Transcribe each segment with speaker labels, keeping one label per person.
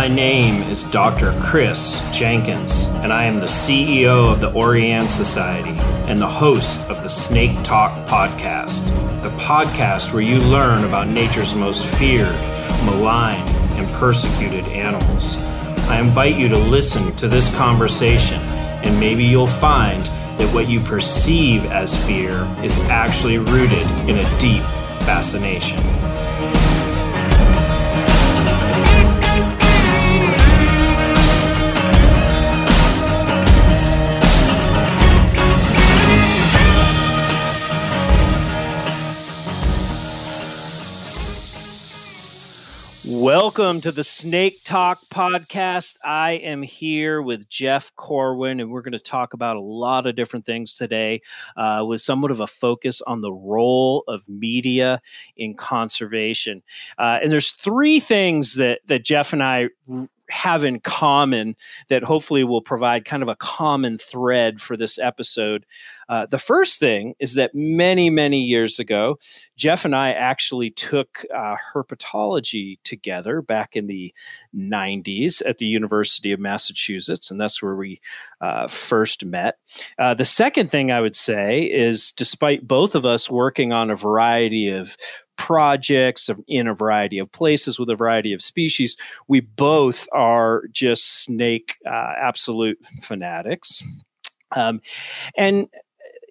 Speaker 1: My name is Dr. Chris Jenkins, and I am the CEO of the Orianne Society and the host of the Snake Talk podcast, the podcast where you learn about nature's most feared, maligned, and persecuted animals. I invite you to listen to this conversation, and maybe you'll find that what you perceive as fear is actually rooted in a deep fascination. Welcome to the Snake Talk podcast. I am here with Jeff Corwin, and we're going to talk about a lot of different things today uh, with somewhat of a focus on the role of media in conservation. Uh, and there's three things that, that Jeff and I have in common that hopefully will provide kind of a common thread for this episode. Uh, the first thing is that many, many years ago, Jeff and I actually took uh, herpetology together back in the 90s at the University of Massachusetts, and that's where we uh, first met. Uh, the second thing I would say is despite both of us working on a variety of projects in a variety of places with a variety of species. We both are just snake uh, absolute fanatics. Um, and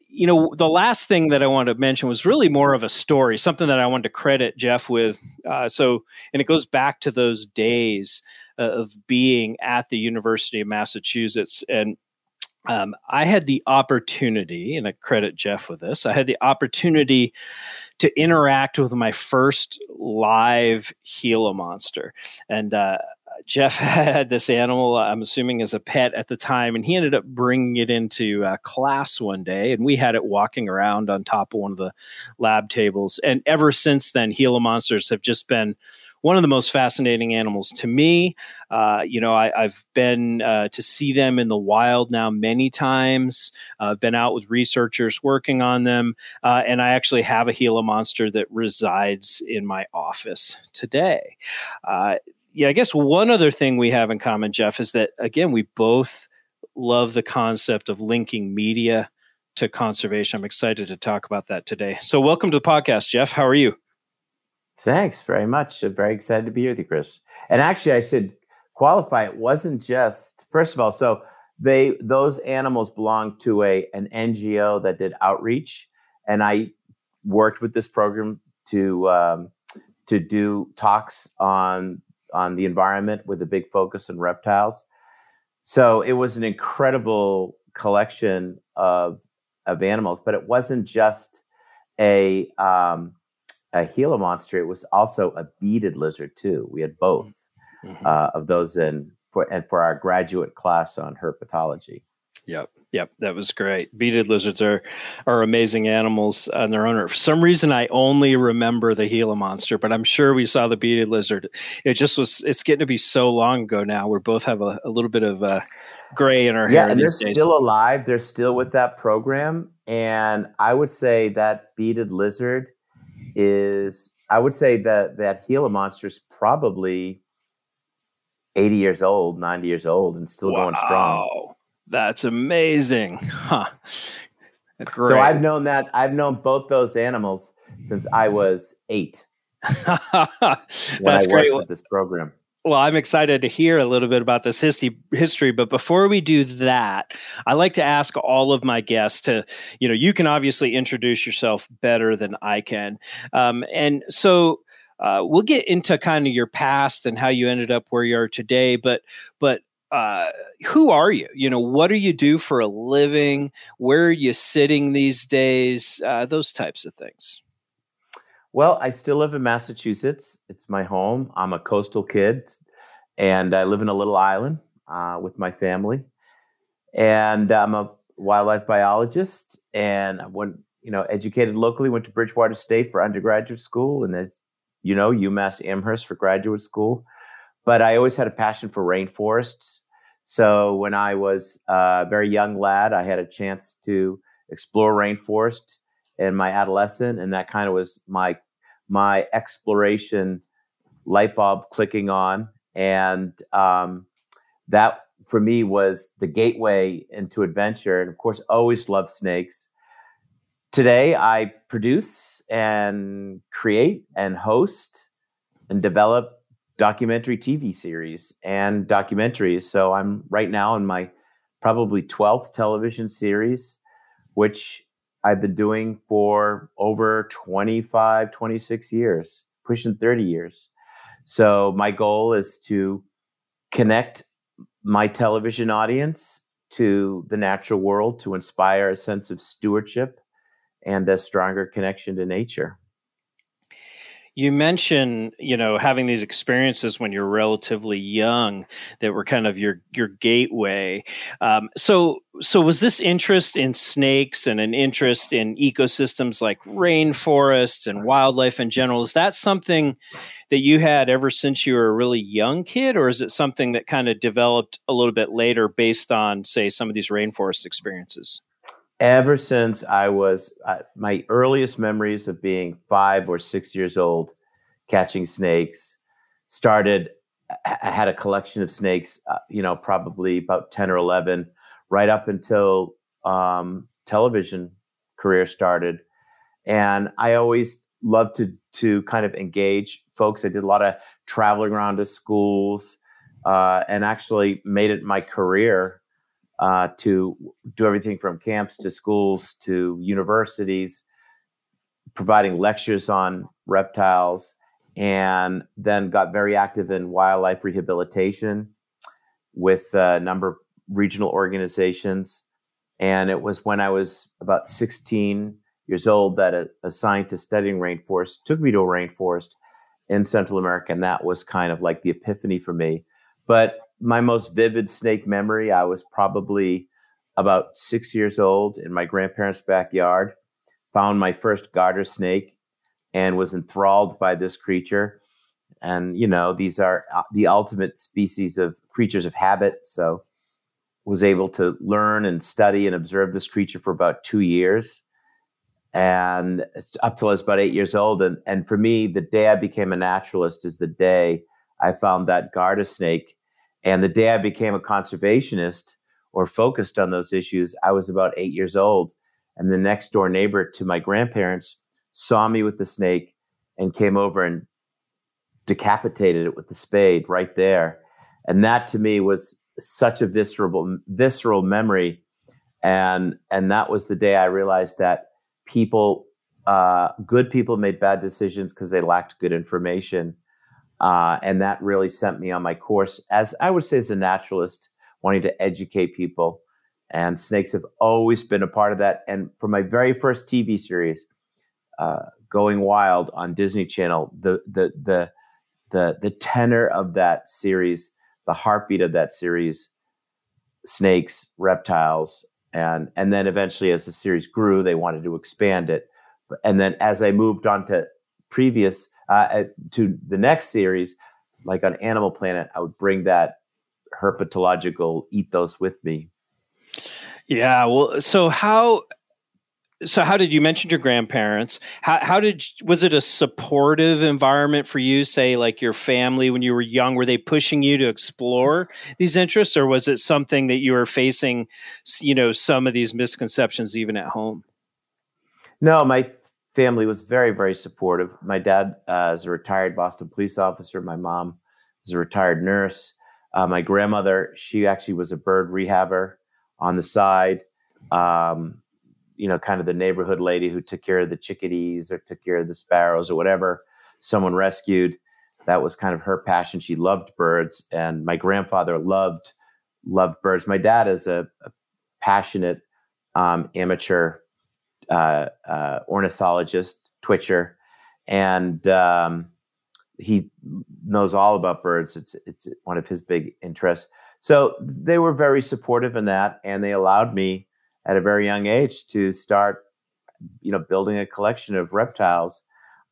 Speaker 1: you know, the last thing that I wanted to mention was really more of a story, something that I wanted to credit Jeff with. Uh, so, and it goes back to those days uh, of being at the University of Massachusetts. And um, I had the opportunity, and I credit Jeff with this, I had the opportunity to interact with my first live Gila monster. And uh, Jeff had this animal, I'm assuming as a pet at the time, and he ended up bringing it into uh, class one day, and we had it walking around on top of one of the lab tables. And ever since then, Gila monsters have just been one of the most fascinating animals to me. Uh, you know, I, have been uh, to see them in the wild now many times. Uh, I've been out with researchers working on them, uh, and I actually have a Gila monster that resides in my office today. Uh, yeah, I guess one other thing we have in common, Jeff, is that again we both love the concept of linking media to conservation. I'm excited to talk about that today. So, welcome to the podcast, Jeff. How are you?
Speaker 2: Thanks very much. I'm very excited to be here with you, Chris. And actually, I should qualify. It wasn't just first of all. So they those animals belonged to a an NGO that did outreach, and I worked with this program to um, to do talks on on the environment with a big focus on reptiles. So it was an incredible collection of of animals, but it wasn't just a um, a Gila monster, it was also a beaded lizard too. We had both mm-hmm. uh, of those in for and for our graduate class on herpetology.
Speaker 1: Yep. Yep, that was great. Beaded lizards are are amazing animals on their own. For some reason, I only remember the Gila monster, but I'm sure we saw the beaded lizard. It just was. It's getting to be so long ago now. We both have a, a little bit of uh, gray in our
Speaker 2: yeah,
Speaker 1: hair.
Speaker 2: Yeah, and they're days. still alive. They're still with that program, and I would say that beaded lizard is I would say that that Gila monster is probably 80 years old, 90 years old, and still wow. going strong.
Speaker 1: Oh that's amazing. Huh.
Speaker 2: Great. So I've known that I've known both those animals since I was eight.
Speaker 1: That's great.
Speaker 2: With this program.
Speaker 1: Well, I'm excited to hear a little bit about this history. History, but before we do that, I like to ask all of my guests to, you know, you can obviously introduce yourself better than I can, um, and so uh, we'll get into kind of your past and how you ended up where you are today. But, but uh, who are you? You know, what do you do for a living? Where are you sitting these days? Uh, those types of things.
Speaker 2: Well, I still live in Massachusetts. It's my home. I'm a coastal kid, and I live in a little island uh, with my family. And I'm a wildlife biologist, and I went, you know, educated locally. Went to Bridgewater State for undergraduate school, and as you know, UMass Amherst for graduate school. But I always had a passion for rainforests. So when I was a very young lad, I had a chance to explore rainforest in my adolescent, and that kind of was my my exploration light bulb clicking on. and um, that for me was the gateway into adventure. And of course, always loved snakes. Today, I produce and create and host and develop documentary TV series and documentaries. So I'm right now in my probably 12th television series, which I've been doing for over 25, 26 years, pushing 30 years. So my goal is to connect my television audience to the natural world to inspire a sense of stewardship and a stronger connection to nature.
Speaker 1: You mentioned, you know, having these experiences when you're relatively young that were kind of your your gateway. Um, so, so was this interest in snakes and an interest in ecosystems like rainforests and wildlife in general? Is that something that you had ever since you were a really young kid, or is it something that kind of developed a little bit later based on, say, some of these rainforest experiences?
Speaker 2: Ever since I was uh, my earliest memories of being five or six years old, catching snakes. Started, I had a collection of snakes, uh, you know, probably about 10 or 11, right up until um, television career started. And I always loved to, to kind of engage folks. I did a lot of traveling around to schools uh, and actually made it my career uh, to do everything from camps to schools to universities, providing lectures on reptiles, and then got very active in wildlife rehabilitation with a number of regional organizations. And it was when I was about 16 years old that a, a scientist studying rainforest took me to a rainforest in Central America. And that was kind of like the epiphany for me. But my most vivid snake memory, I was probably about six years old in my grandparents' backyard, found my first garter snake and was enthralled by this creature. And, you know, these are uh, the ultimate species of creatures of habit. So was able to learn and study and observe this creature for about two years and up till I was about eight years old. And, and for me, the day I became a naturalist is the day I found that garter snake and the day I became a conservationist or focused on those issues, I was about eight years old. And the next door neighbor to my grandparents saw me with the snake and came over and decapitated it with the spade right there. And that to me was such a visceral, visceral memory. And, and that was the day I realized that people, uh, good people made bad decisions because they lacked good information. Uh, and that really sent me on my course, as I would say, as a naturalist, wanting to educate people. And snakes have always been a part of that. And for my very first TV series, uh, Going Wild on Disney Channel, the the the the the tenor of that series, the heartbeat of that series, snakes, reptiles, and and then eventually, as the series grew, they wanted to expand it. And then as I moved on to previous uh, to the next series, like on Animal Planet, I would bring that herpetological ethos with me.
Speaker 1: Yeah. Well, so how so how did you mention your grandparents how, how did was it a supportive environment for you say like your family when you were young were they pushing you to explore these interests or was it something that you were facing you know some of these misconceptions even at home
Speaker 2: no my family was very, very supportive. My dad uh, is a retired Boston police officer. My mom is a retired nurse. Uh, my grandmother, she actually was a bird rehabber on the side. Um, you know, kind of the neighborhood lady who took care of the chickadees or took care of the sparrows or whatever someone rescued. That was kind of her passion. She loved birds, and my grandfather loved loved birds. My dad is a, a passionate um, amateur uh, uh, ornithologist, twitcher, and um, he knows all about birds. It's it's one of his big interests. So they were very supportive in that, and they allowed me at a very young age to start, you know, building a collection of reptiles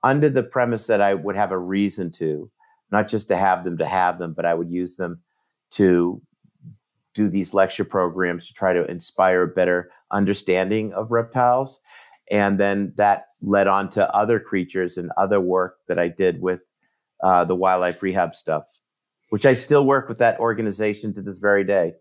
Speaker 2: under the premise that I would have a reason to, not just to have them to have them, but I would use them to do these lecture programs to try to inspire a better understanding of reptiles. And then that led on to other creatures and other work that I did with uh, the wildlife rehab stuff. which I still work with that organization to this very day.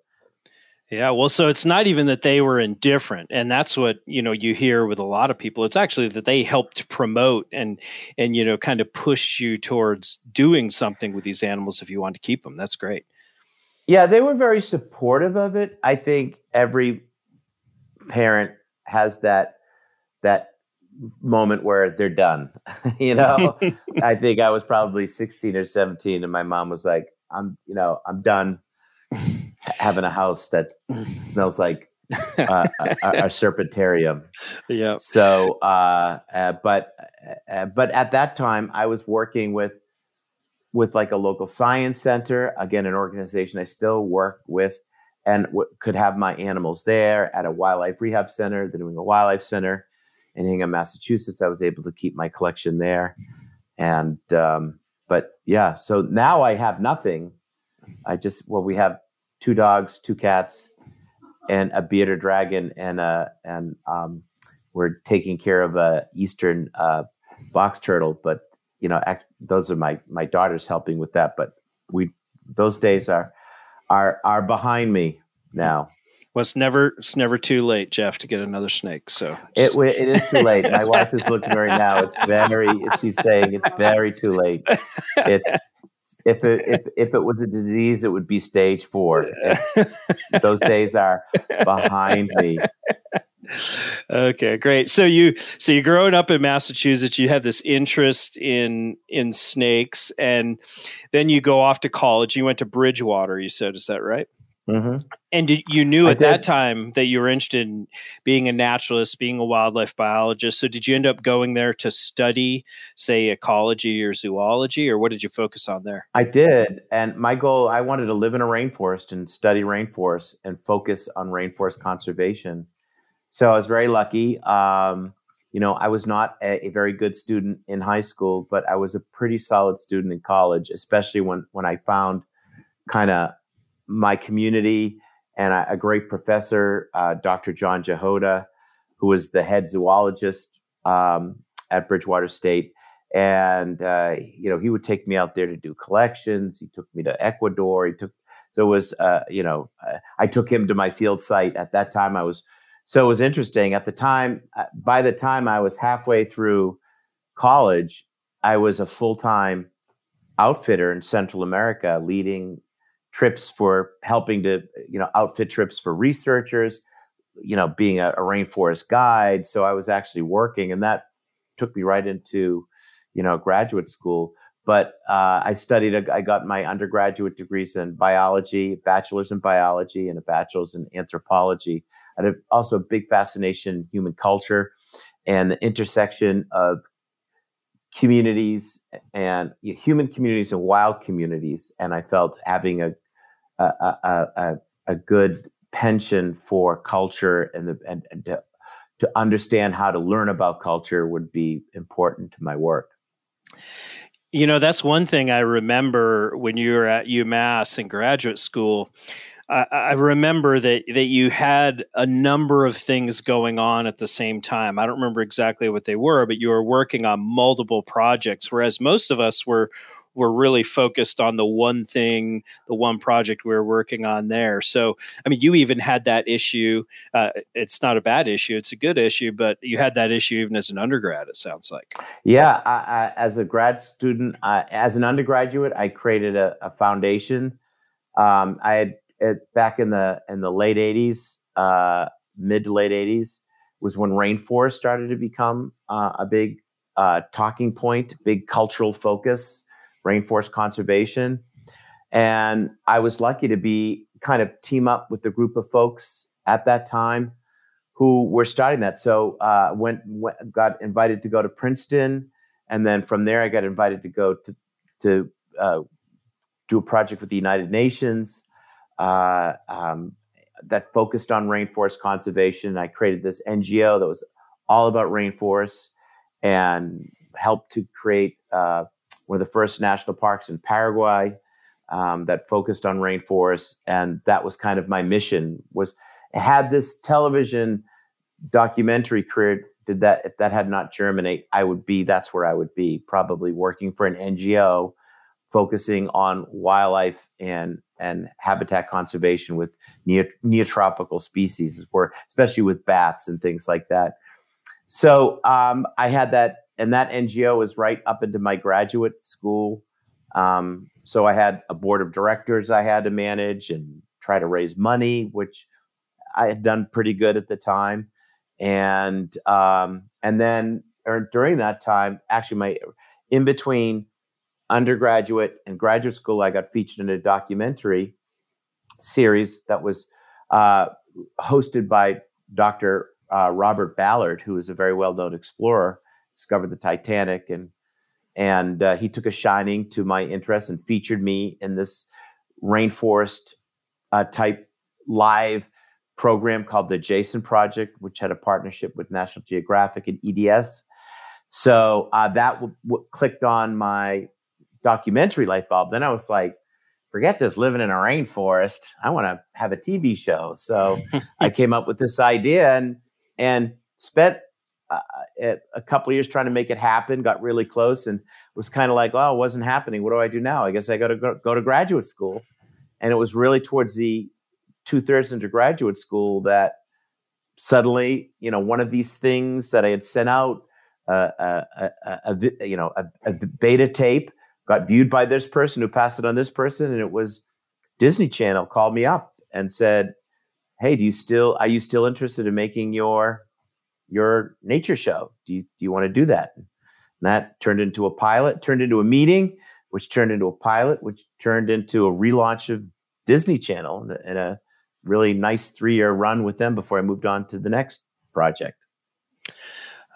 Speaker 1: Yeah, well, so it's not even that they were indifferent, and that's what you know you hear with a lot of people. It's actually that they helped promote and and you know kind of push you towards doing something with these animals if you want to keep them. That's great.
Speaker 2: Yeah, they were very supportive of it. I think every parent has that that moment where they're done. you know, I think I was probably 16 or 17 and my mom was like, "I'm, you know, I'm done having a house that smells like uh, a, a, serpentarium."
Speaker 1: Yeah.
Speaker 2: So, uh, uh, but uh, but at that time I was working with with like a local science center, again an organization I still work with and w- could have my animals there at a wildlife rehab center, the New England Wildlife Center in Hingham, Massachusetts. I was able to keep my collection there, and um, but yeah, so now I have nothing. I just well, we have two dogs, two cats, and a bearded dragon, and a and um, we're taking care of a eastern uh, box turtle. But you know, act, those are my my daughters helping with that. But we those days are are are behind me now.
Speaker 1: Well, it's never it's never too late, Jeff, to get another snake. So
Speaker 2: it it is too late. My wife is looking right now. It's very. She's saying it's very too late. It's if it if, if it was a disease, it would be stage four. those days are behind me.
Speaker 1: Okay, great. So you so you're growing up in Massachusetts. You have this interest in in snakes, and then you go off to college. You went to Bridgewater. You said, is that right? Mm-hmm. And you knew at that time that you were interested in being a naturalist, being a wildlife biologist. So did you end up going there to study, say, ecology or zoology, or what did you focus on there?
Speaker 2: I did. And my goal, I wanted to live in a rainforest and study rainforests and focus on rainforest conservation. So I was very lucky. Um, you know, I was not a, a, very good student in high school, but I was a pretty solid student in college, especially when when I found kind of my community and a, a great professor, uh, Dr. John Jahoda, who was the head zoologist um, at Bridgewater State. And, uh, you know, he would take me out there to do collections. He took me to Ecuador. He took, so it was, uh, you know, uh, I took him to my field site. At that time, I was, so it was interesting. At the time, uh, by the time I was halfway through college, I was a full time outfitter in Central America, leading trips for helping to you know outfit trips for researchers you know being a, a, rainforest guide. So i was actually working and that took me right into you know graduate school. But uh, i studied i got my undergraduate degrees in biology bachelor's in biology and a bachelor's in anthropology. I had also a big fascination in human culture and the intersection of communities and human communities and wild communities. And i felt having a a, a, a, a good pension for culture and, the, and, and to, to understand how to learn about culture would be important to my work.
Speaker 1: You know, that's one thing I remember when you were at UMass in graduate school. I, I, remember that that you had a number of things going on at the same time. I don't remember exactly what they were, but you were working on multiple projects, whereas most of us were we're really focused on the one thing, the one project we are working on there. So, I mean, you even had that issue. Uh, it's not a bad issue; it's a good issue, but you had that issue even as an undergrad. It sounds like.
Speaker 2: Yeah, I, I, as a grad student, as an undergraduate, I created a, a foundation. Um, I had it, back in the in the late '80s, uh, mid to late '80s, was when rainforest started to become uh, a big uh, talking point, big cultural focus rainforest conservation. And I was lucky to be kind of team up with the group of folks at that time who were starting that. So uh, went, went got invited to go to Princeton, and then from there I got invited to go to to uh, do a project with the United Nations uh, um, that focused on rainforest conservation. I created this NGO that was all about rainforests and helped to create uh, one of the first national parks in Paraguay um, that focused on rainforests, and that was kind of my mission. Was had this television documentary career did that if that had not germinate, I would be that's where I would be probably working for an NGO focusing on wildlife and and habitat conservation with neo, neotropical species, where especially with bats and things like that. So um, I had that, and that NGO was right up into my graduate school. Um, so I had a board of directors I had to manage and try to raise money, which I had done pretty good at the time. And um, and then er, during that time, actually, my in between undergraduate and graduate school, I got featured in a documentary series that was uh, hosted by Dr. Uh, Robert Ballard, who is a very well-known explorer, discovered the Titanic, and and uh, he took a shining to my interest and featured me in this rainforest uh, type live program called the Jason Project, which had a partnership with National Geographic and EDS. So uh, that w- w- clicked on my documentary light bulb. Then I was like, forget this living in a rainforest. I want to have a TV show. So I came up with this idea and and spent uh, a couple of years trying to make it happen. Got really close and was kind of like, oh, it wasn't happening. What do I do now? I guess I got to go, go to graduate school. And it was really towards the two thirds into graduate school that suddenly, you know, one of these things that I had sent out, uh, a, a, a, you know, a, beta tape got viewed by this person who passed it on this person, and it was Disney Channel called me up and said, "Hey, do you still are you still interested in making your your nature show? Do you do you want to do that?" And that turned into a pilot, turned into a meeting, which turned into a pilot, which turned into a relaunch of Disney Channel and a really nice three year run with them before I moved on to the next project.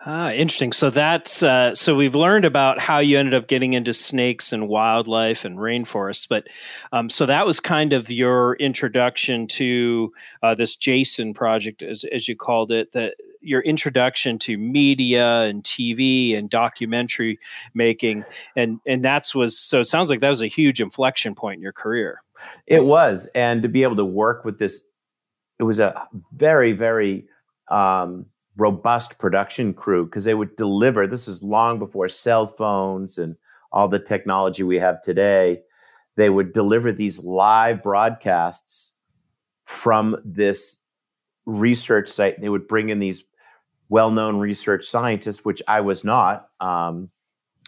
Speaker 1: Ah, interesting. So that's uh, so we've learned about how you ended up getting into snakes and wildlife and rainforests, but um, so that was kind of your introduction to uh, this Jason project, as as you called it. That your introduction to media and TV and documentary making, and and that's was so. It sounds like that was a huge inflection point in your career.
Speaker 2: It was, and to be able to work with this, it was a very very. Um, robust production crew because they would deliver. This is long before cell phones and all the technology we have today. They would deliver these live broadcasts from this research site. They would bring in these well known research scientists, which I was not. Um,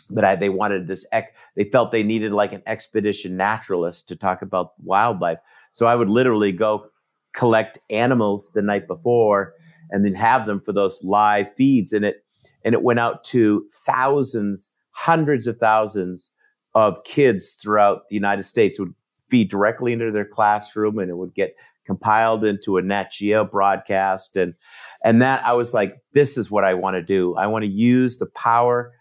Speaker 2: but I, they wanted this, ec- they felt they needed like an expedition naturalist to talk about wildlife. So I would literally go collect animals the night before and then have them for those live feeds. And it and it went out to thousands, hundreds of thousands of kids throughout the United States would feed directly into their classroom and it would get compiled into a Nat Geo broadcast. And and that I was like, this is what I want to do. I want to use the power,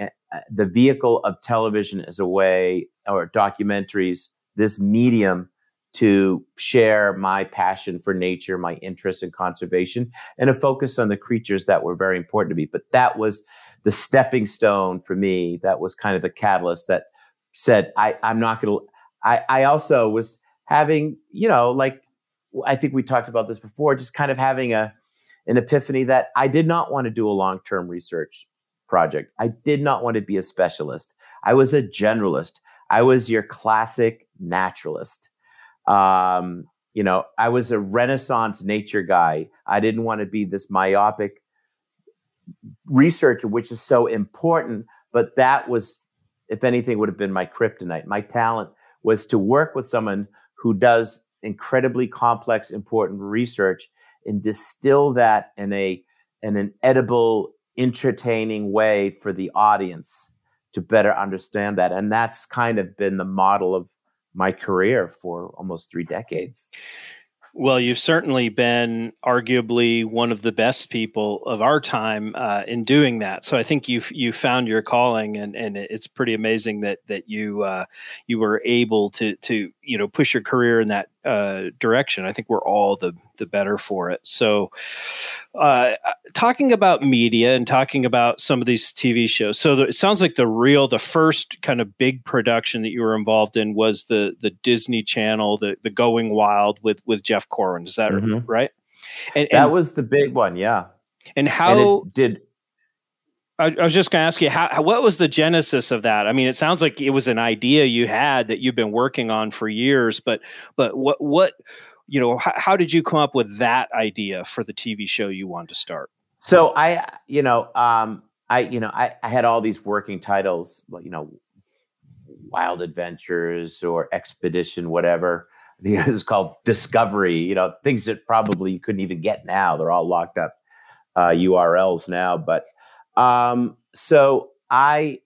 Speaker 2: uh, the vehicle of television as a way, or documentaries, this medium to share my passion for nature, my interest in conservation, and a focus on the creatures that were very important to me. But that was the stepping stone for me. That was kind of the catalyst that said, I, I'm not going to. I, I also was having, you know, like I think we talked about this before, just kind of having a an epiphany that I did not want to do a long term research project. I did not want to be a specialist. I was a generalist. I was your classic naturalist. Um, you know, I was a Renaissance nature guy. I didn't want to be this myopic researcher, which is so important. But that was, if anything, would have been my kryptonite. My talent was to work with someone who does incredibly complex, important research and distill that in a in an edible, entertaining way for the audience to better understand that. And that's kind of been the model of my career for almost three decades.
Speaker 1: Well, you've certainly been arguably one of the best people of our time uh, in doing that. So I think you you found your calling, and, and it's pretty amazing that that you uh, you were able to to you know push your career in that uh, direction. I think we're all the the better for it. So, uh, talking about media and talking about some of these TV shows. So the, it sounds like the real, the first kind of big production that you were involved in was the the Disney Channel, the the Going Wild with with Jeff Corwin. Is that mm-hmm. right?
Speaker 2: And, and, that was the big one, yeah.
Speaker 1: And how
Speaker 2: and did
Speaker 1: I, I was just going to ask you, how, what was the genesis of that? I mean, it sounds like it was an idea you had that you've been working on for years, but but what what you know, how, how did you come up with that idea for the TV show you wanted to start?
Speaker 2: So I, you know, um, I, you know, I, I had all these working titles, you know, Wild Adventures or Expedition, whatever. It was called Discovery. You know, things that probably you couldn't even get now. They're all locked up uh, URLs now. But um, so I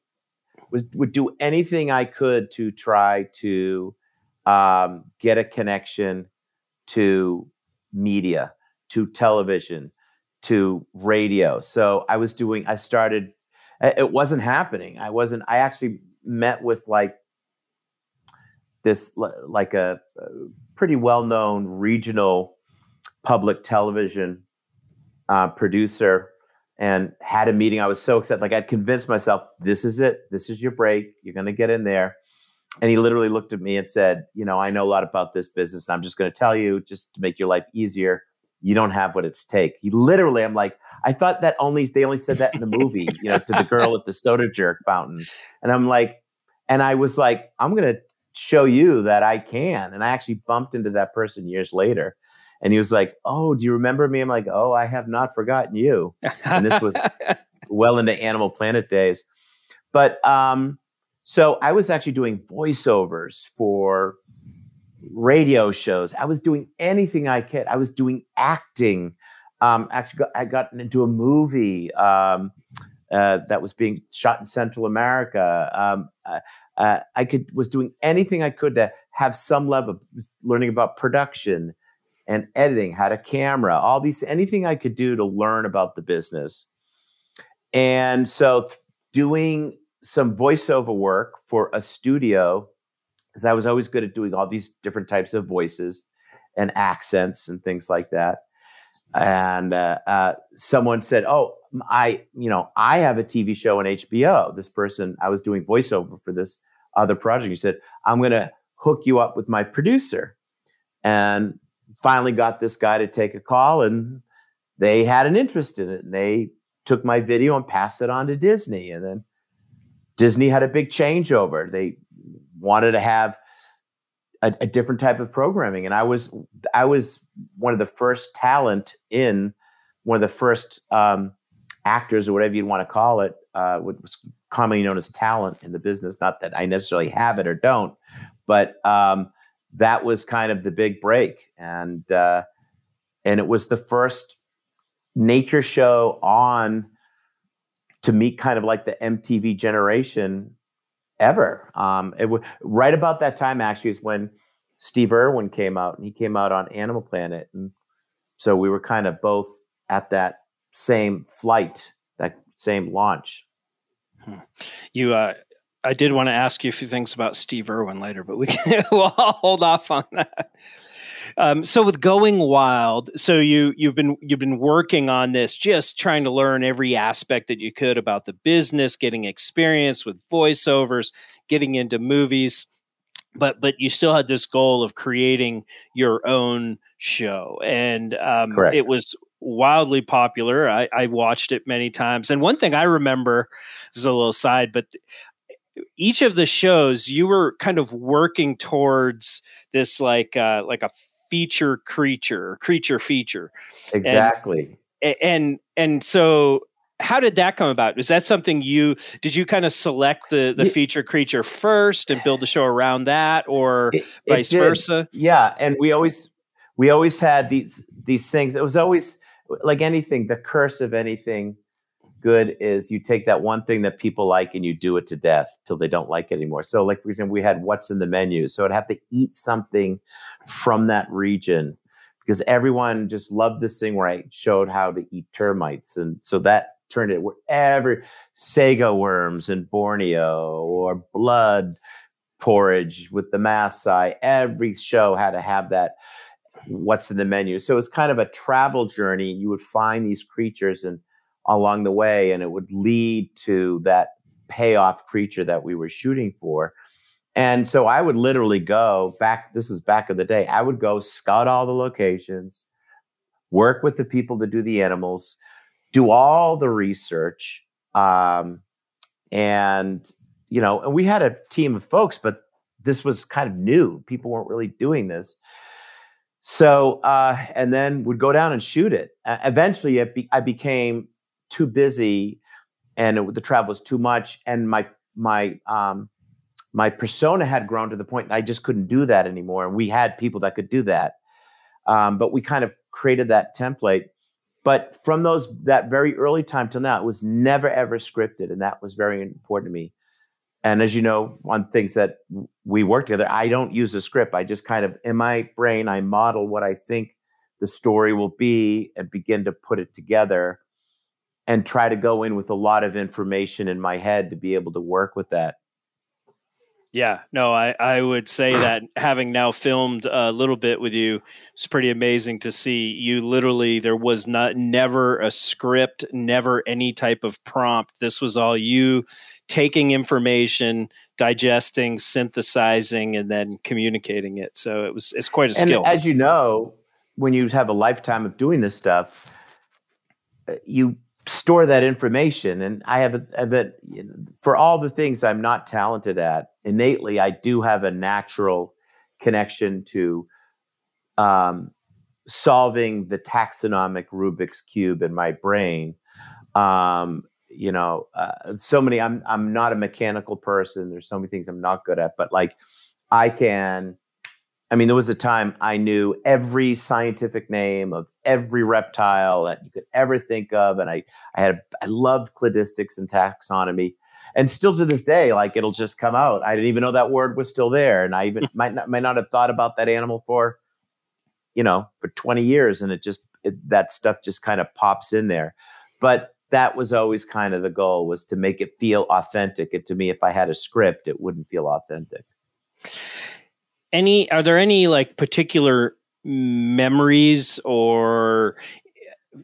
Speaker 2: was, would do anything I could to try to um, get a connection to media, to television, to radio. So I was doing, I started, it wasn't happening. I wasn't, I actually met with like this, like a, pretty well known regional public television uh, producer and had a meeting. I was so excited. Like I'd convinced myself, this is it. This is your break. You're going to get in there. And he literally looked at me and said, you know, I know a lot about this business. I'm just going to tell you just to make your life easier you don't have what it's take. He literally, I'm like, I thought that only they only said that in the movie, you know, to the girl at the soda jerk fountain. And I'm like, and I was like, I'm gonna show you that I can. And I actually bumped into that person years later. And he was like, Oh, do you remember me? I'm like, Oh, I have not forgotten you. And this was well into Animal Planet days. But um, so I was actually doing voiceovers for radio shows. I was doing anything I could. I was doing acting. Um, actually, got, I got into a movie um, uh, that was being shot in Central America. Um, uh, uh, I could was doing anything I could to have some level of learning about production and editing, had a camera, all these anything I could do to learn about the business. And so, doing some voiceover work for a studio because I was always good at doing all these different types of voices and accents and things like that. And uh, uh, someone said, "Oh, I, you know, I have a TV show on HBO." This person, I was doing voiceover for this other project. He said, "I'm going to hook you up with my producer," and finally got this guy to take a call, and they had an interest in it, and they took my video and passed it on to Disney, and then Disney had a big changeover. They wanted to have a, a, different type of programming and i was i was one of the first talent in one of the first um, actors or whatever you'd want to call it uh, what's commonly known as talent in the business not that i necessarily have it or don't but um, that was kind of the big break and uh, and it was the first nature show on to meet kind of like the mtv generation ever. Um, it w- right about that time actually is when Steve Irwin came out, and he came out on Animal Planet, and so we were kind of both at that same flight, that same launch.
Speaker 1: Hmm. You, uh, I did want to ask you a few things about Steve Irwin later, but we can we'll hold off on that. Um, so with going wild, so you you've been you've been working on this, just trying to learn every aspect that you could about the business, getting experience with voiceovers, getting into movies, but but you still had this goal of creating your own show, and um, it was wildly popular. I, I watched it many times, and one thing I remember is a little side, but each of the shows you were kind of working towards this like uh, like a feature creature, creature feature.
Speaker 2: Exactly.
Speaker 1: And, and and so how did that come about? Is that something you did you kind of select the the feature creature first and build the show around that or it, vice it versa?
Speaker 2: Yeah, and we always we always had these these things. It was always like anything, the curse of anything good is you take that one thing that people like and you do it to death till they don't like it anymore. So, like for example, we had what's in the menu, so I'd have to eat something from that region because everyone just loved this thing where I showed how to eat termites, and so that turned it wherever sago worms in Borneo or blood porridge with the Maasai. Every show had to have that what's in the menu. So it was kind of a travel journey. You would find these creatures and along the way, and it would lead to that payoff creature that we were shooting for. And so I would literally go back, this was back of the day, I would go scout all the locations, work with the people to do the animals, do all the research, Um, and you know, and we had a team of folks, but this was kind of new. People weren't really doing this. So, uh, and then would go down and shoot it. Uh, eventually, it be, I became too busy, and it, the travel was too much, and my my um, my persona had grown to the point I just couldn't do that anymore. And we had people that could do that, um, but we kind of created that template. But from those that very early time till now, it was never ever scripted, and that was very important to me. And as you know, on things that we work together, I don't use a script. I just kind of in my brain, I model what I think the story will be and begin to put it together and try to go in with a lot of information in my head to be able to work with that.
Speaker 1: Yeah, no, I, I would say that having now filmed a little bit with you, it's pretty amazing to see you literally there was not never a script, never any type of prompt. This was all you taking information, digesting, synthesizing, and then communicating it. So it was it's quite a skill.
Speaker 2: And as you know, when you have a lifetime of doing this stuff, uh, you store that information. And I have a, bit, for all the things I'm not talented at, innately, I do have a natural connection to um, solving the taxonomic Rubik's cube in my brain. Um, you know, uh, so many. I'm I'm not a mechanical person. There's so many things I'm not good at, but like I can I mean, there was a time I knew every scientific name of every reptile that you could ever think of, and I I had I loved cladistics and taxonomy, and still to this day, like it'll just come out. I didn't even know that word was still there, and I even might not might not have thought about that animal for, you know, for twenty years, and it just it, that stuff just kind of pops in there. But that was always kind of the goal was to make it feel authentic. And to me, if I had a script, it wouldn't feel authentic
Speaker 1: any are there any like particular memories or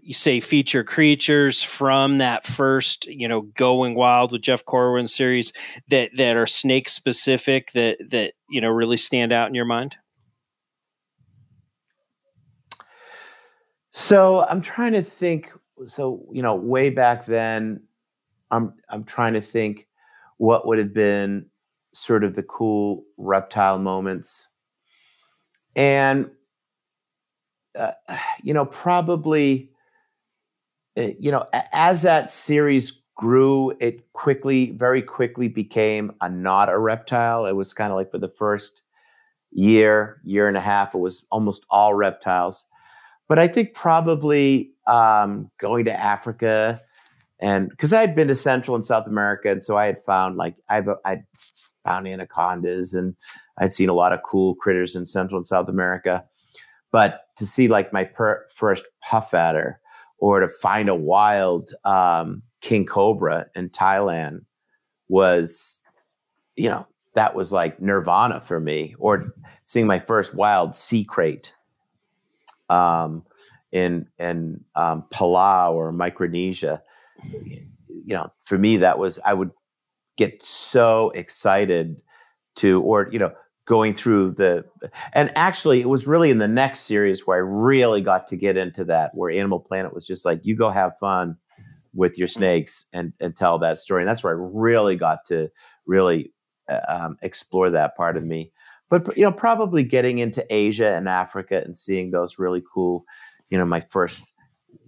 Speaker 1: you say feature creatures from that first you know going wild with jeff corwin series that that are snake specific that that you know really stand out in your mind?
Speaker 2: So i'm trying to think so you know way back then i'm i'm trying to think what would have been sort of the cool reptile moments. And, uh, you know, probably, uh, you know, as that series grew, it quickly, very quickly became a not a reptile. It was kind of like for the first year, year and a half, it was almost all reptiles. But I think probably um, going to Africa and because I had been to Central and South America, and so I had found like I've I'd found anacondas and I'd seen a lot of cool critters in Central and South America. But to see like my per- first puff adder or to find a wild um, king cobra in Thailand was, you know, that was like nirvana for me. Or seeing my first wild sea krait um, in in um, Palau or Micronesia. You know, for me, that was I would get so excited to, or, you know, going through the, and actually it was really in the next series where I really got to get into that, where Animal Planet was just like, you go have fun with your snakes and, and tell that story. And that's where I really got to really uh, um, explore that part of me. But, you know, probably getting into Asia and Africa and seeing those really cool, you know, my first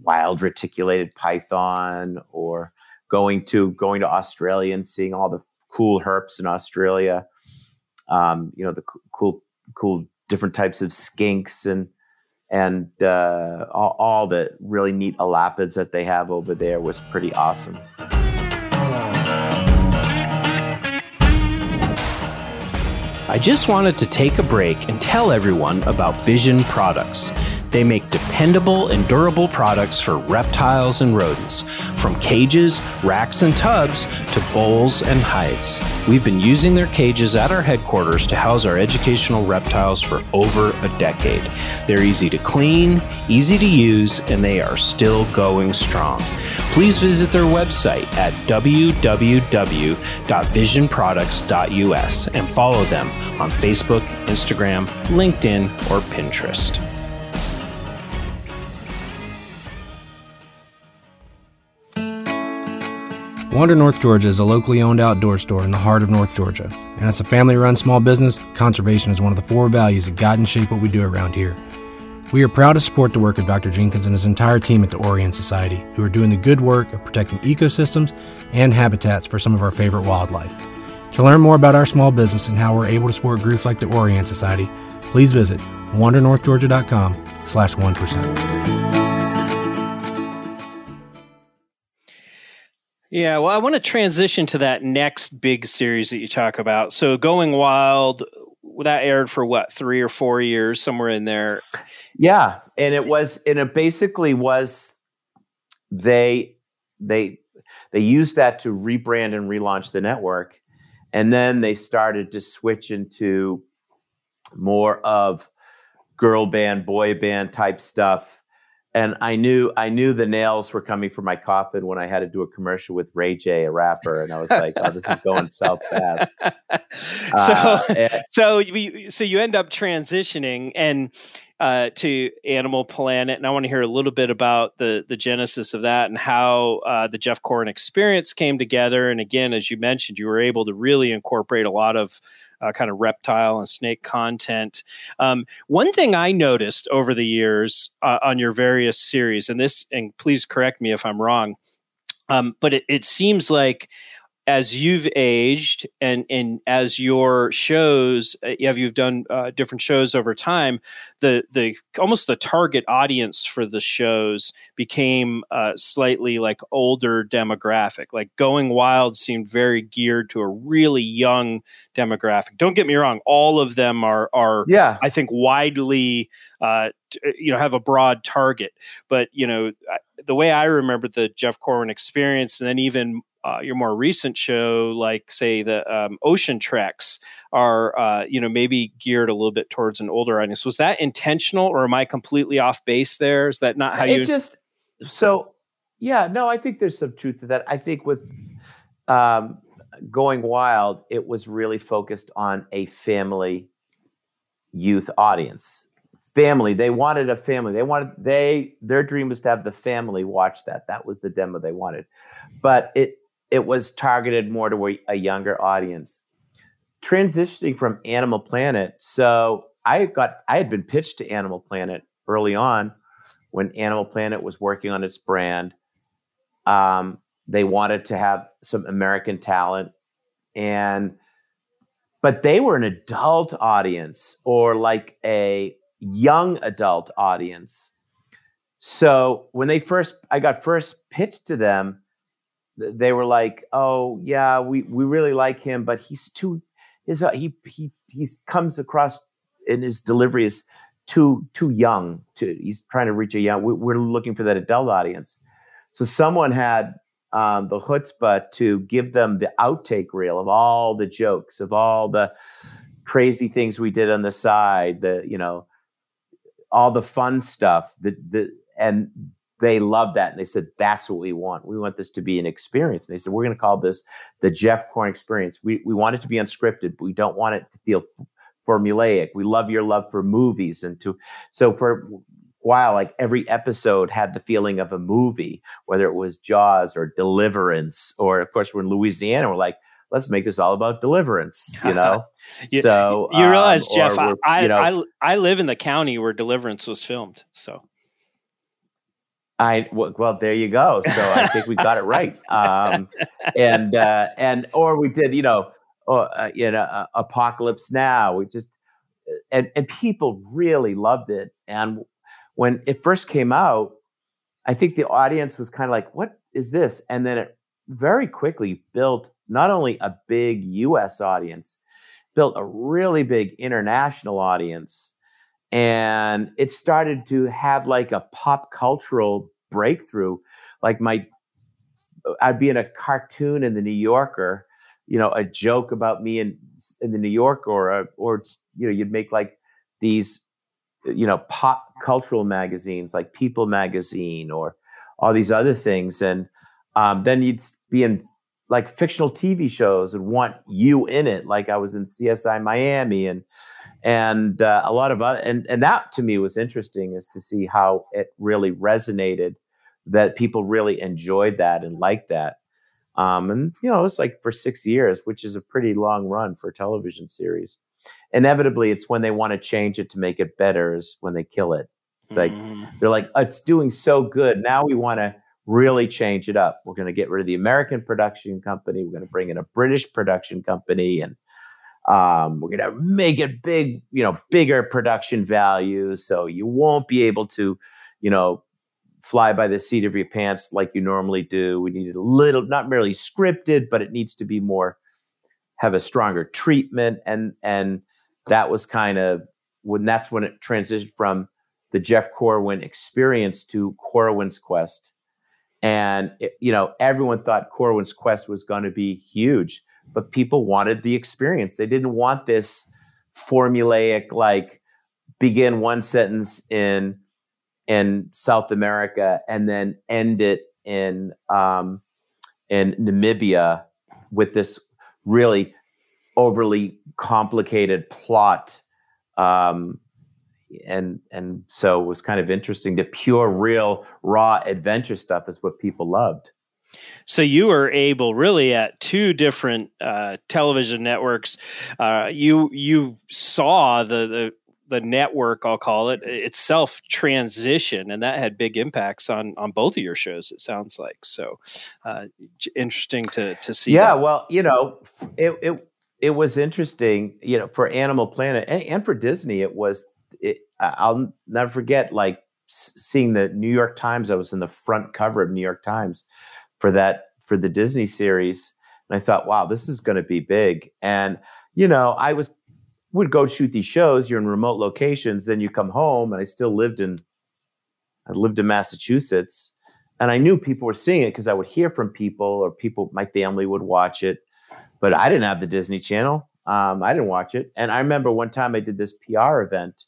Speaker 2: wild reticulated python or going to going to Australia and seeing all the cool herps in Australia. Um, you know the cool cool different types of skinks and and uh, all, all the really neat elapids that they have over there was pretty awesome.
Speaker 1: I just wanted to take a break and tell everyone about Vision Products. They make dependable and durable products for reptiles and rodents, from cages, racks, and tubs to bowls and hides. We've been using their cages at our headquarters to house our educational reptiles for over a decade. They're easy to clean, easy to use, and they are still going strong. Please visit their website at www.visionproducts.us and follow them on Facebook, Instagram, LinkedIn, or Pinterest.
Speaker 3: Wander North Georgia is a locally owned outdoor store in the heart of North Georgia. And as a family run small business, conservation is one of the four values that guide and shape what we do around here. We are proud to support the work of Dr. Jenkins and his entire team at the Orianne Society, who are doing the good work of protecting ecosystems and habitats for some of our favorite wildlife. To learn more about our small business and how we're able to support groups like the Orianne Society, please visit wandernorthgeorgia.com slash 1%.
Speaker 1: Yeah, well, I want to transition to that next big series that you talk about. So, Going Wild, that aired for what, three or four years, somewhere in there.
Speaker 2: Yeah, and it was, and it basically was they they they used that to rebrand and relaunch the network, and then they started to switch into more of girl band, boy band type stuff and I knew I knew the nails were coming for my coffin when I had to do a commercial with Ray J, a rapper, and I was like, "Oh, this is going south fast."
Speaker 1: so, uh, and- so you so you end up transitioning and uh, to Animal Planet, and I want to hear a little bit about the the genesis of that and how uh, the Jeff Corwin experience came together. And again, as you mentioned, you were able to really incorporate a lot of uh, kind of reptile and snake content. Um, one thing I noticed over the years uh, on your various series, and this, and please correct me if I'm wrong, um, but it, it seems like as you've aged and and as your shows uh, have you've done uh, different shows over time the the almost the target audience for the shows became uh, slightly like older demographic. Like going wild seemed very geared to a really young demographic. Don't get me wrong all of them are are
Speaker 2: yeah.
Speaker 1: I think widely uh, t- you know have a broad target. But you know the way i remember the jeff corwin experience and then even uh, your more recent show, like say the um, Ocean Treks, are uh, you know maybe geared a little bit towards an older audience. Was that intentional, or am I completely off base there? Is that not how
Speaker 2: it
Speaker 1: you
Speaker 2: just so? Yeah, no, I think there's some truth to that. I think with um, going wild, it was really focused on a family youth audience. Family, they wanted a family. They wanted they their dream was to have the family watch that. That was the demo they wanted. But it it was targeted more to a, younger audience. Transitioning from Animal Planet, so I got I had been pitched to Animal Planet early on when Animal Planet was working on its brand. Um, they wanted to have some American talent, and but they were an adult audience or like a young adult audience. So when they first, I got first pitched to them they were like, "Oh yeah, we we really like him, but he's too his uh, he he he comes across in his delivery is too too young. To he's trying to reach a young. We, we're looking for that adult audience." So someone had um, the chutzpah to give them the outtake reel of all the jokes, of all the crazy things we did on the side, the you know, all the fun stuff. The the and they loved that and they said that's what we want. We want this to be an experience. And they said we're going to call this the jeff corwin experience. We, we want it to be unscripted. But we don't want it to feel formulaic. We love your love for movies and to so for a while like every episode had the feeling of a movie whether it was jaws or deliverance or of course we're in louisiana we're like let's make this all about deliverance you know?
Speaker 1: You,
Speaker 2: so
Speaker 1: you realize um, jeff I,
Speaker 2: you
Speaker 1: know, I, I live in the county where deliverance was filmed so
Speaker 2: I well, there you go. So I think we got it right. Um, and uh, and or we did, you know, or, uh, you know, uh, Apocalypse Now. We just and and people really loved it. And when it first came out, I think the audience was kind of like, "What is this?" And then it very quickly built not only a big U.S. audience, built a really big international audience and it started to have like a pop cultural breakthrough. Like my i'd be in a cartoon in the new yorker you know a joke about me in in the new york or or you know you'd make like these you know pop cultural magazines like people magazine or all these other things. And um, then you'd be in like fictional tv shows and want you in it. Like i was in csi miami and and uh, a lot of other and and that to me was interesting is to see how it really resonated that people really enjoyed that and liked that Um, and you know, it's like for six years, which is a pretty long run for a television series. Inevitably, it's when they want to change it to make it better is when they kill it. It's like mm. they're like, it's doing so good. Now we want to really change it up. We're going to get rid of the American production company. We're going to bring in a British production company, and um, we're going to make it big, you know, bigger production value. So you won't be able to, you know, fly by the seat of your pants like you normally do. We need a little, not merely scripted, but it needs to be more, have a stronger treatment. And, and that was kind of when that's when it transitioned from the Jeff Corwin experience to Corwin's Quest. And, it, you know, everyone thought Corwin's Quest was going to be huge, but people wanted the experience. They didn't want this formulaic, like, begin one sentence in in South America and then end it in um, in Namibia with this really overly complicated plot. Um, and and so it was kind of interesting. The pure, real, raw adventure stuff is what people loved.
Speaker 1: So you were able, really, at two different uh, television networks. Uh, you you saw the the the network, I'll call it, itself transition, and that had big impacts on on both of your shows. It sounds like so uh, interesting to to see.
Speaker 2: Yeah,
Speaker 1: that.
Speaker 2: well, you know, it it it was interesting, you know, for Animal Planet and, and for Disney. It was. It, I'll never forget, like seeing the New York Times. I was in the front cover of New York Times for that for the Disney series, and I thought, wow, this is going to be big. And you know, I was would go shoot these shows. You're in remote locations. Then you come home, and I still lived in, I lived in Massachusetts, and I knew people were seeing it because I would hear from people, or people, my family would watch it, but I didn't have the Disney Channel. Um, I didn't watch it, and I remember one time I did this PR event,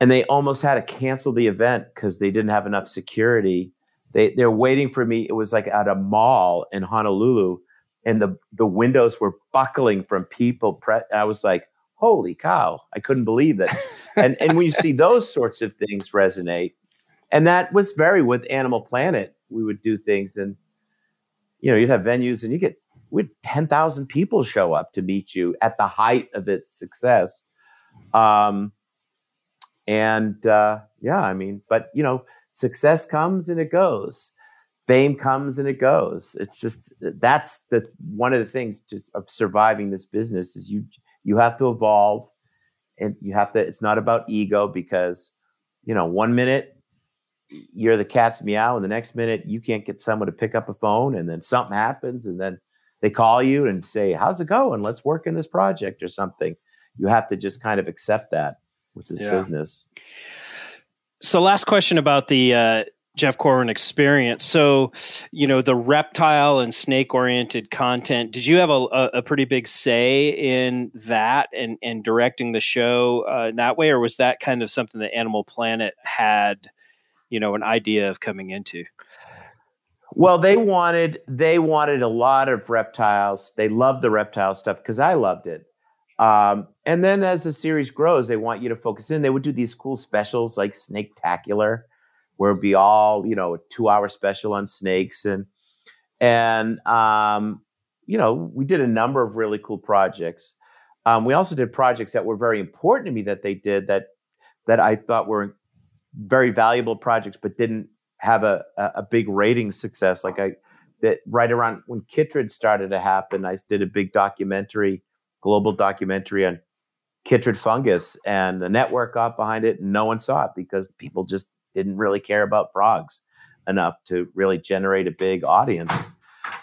Speaker 2: and they almost had to cancel the event because they didn't have enough security. They they're waiting for me. It was like at a mall in Honolulu, and the the windows were buckling from people. Pre- I was like, holy cow, I couldn't believe that. and and when you see those sorts of things resonate, and that was very with Animal Planet. We would do things, and you know, you'd have venues, and you get with ten thousand people show up to meet you at the height of its success. Um, and uh, yeah, I mean, but you know, success comes and it goes. Fame comes and it goes. It's just that's the one of the things to, of surviving this business is you you have to evolve and you have to it's not about ego because you know one minute you're the cat's meow and the next minute you can't get someone to pick up a phone and then something happens and then they call you and say how's it going let's work in this project or something you have to just kind of accept that with this yeah. business
Speaker 1: so last question about the uh, Jeff Corwin experience. So, you know, the reptile and snake oriented content, did you have a, a, pretty big say in that and, and directing the show uh, in that way? Or was that kind of something that Animal Planet had, you know, an idea of coming into?
Speaker 2: Well, they wanted they wanted a lot of reptiles. They loved the reptile stuff because I loved it. Um, and then as the series grows, they want you to focus in. They would do these cool specials like Snake Tacular where it'd be all you know a two hour special on snakes. And and um, you know we did a number of really cool projects. Um, we also did projects that were very important to me that they did that that i thought were very valuable projects but didn't have a, a big rating success. Like i that right around when chytrid started to happen i did a big documentary global documentary on chytrid fungus and the network got behind it and no one saw it because people just didn't really care about frogs enough to really generate a big audience.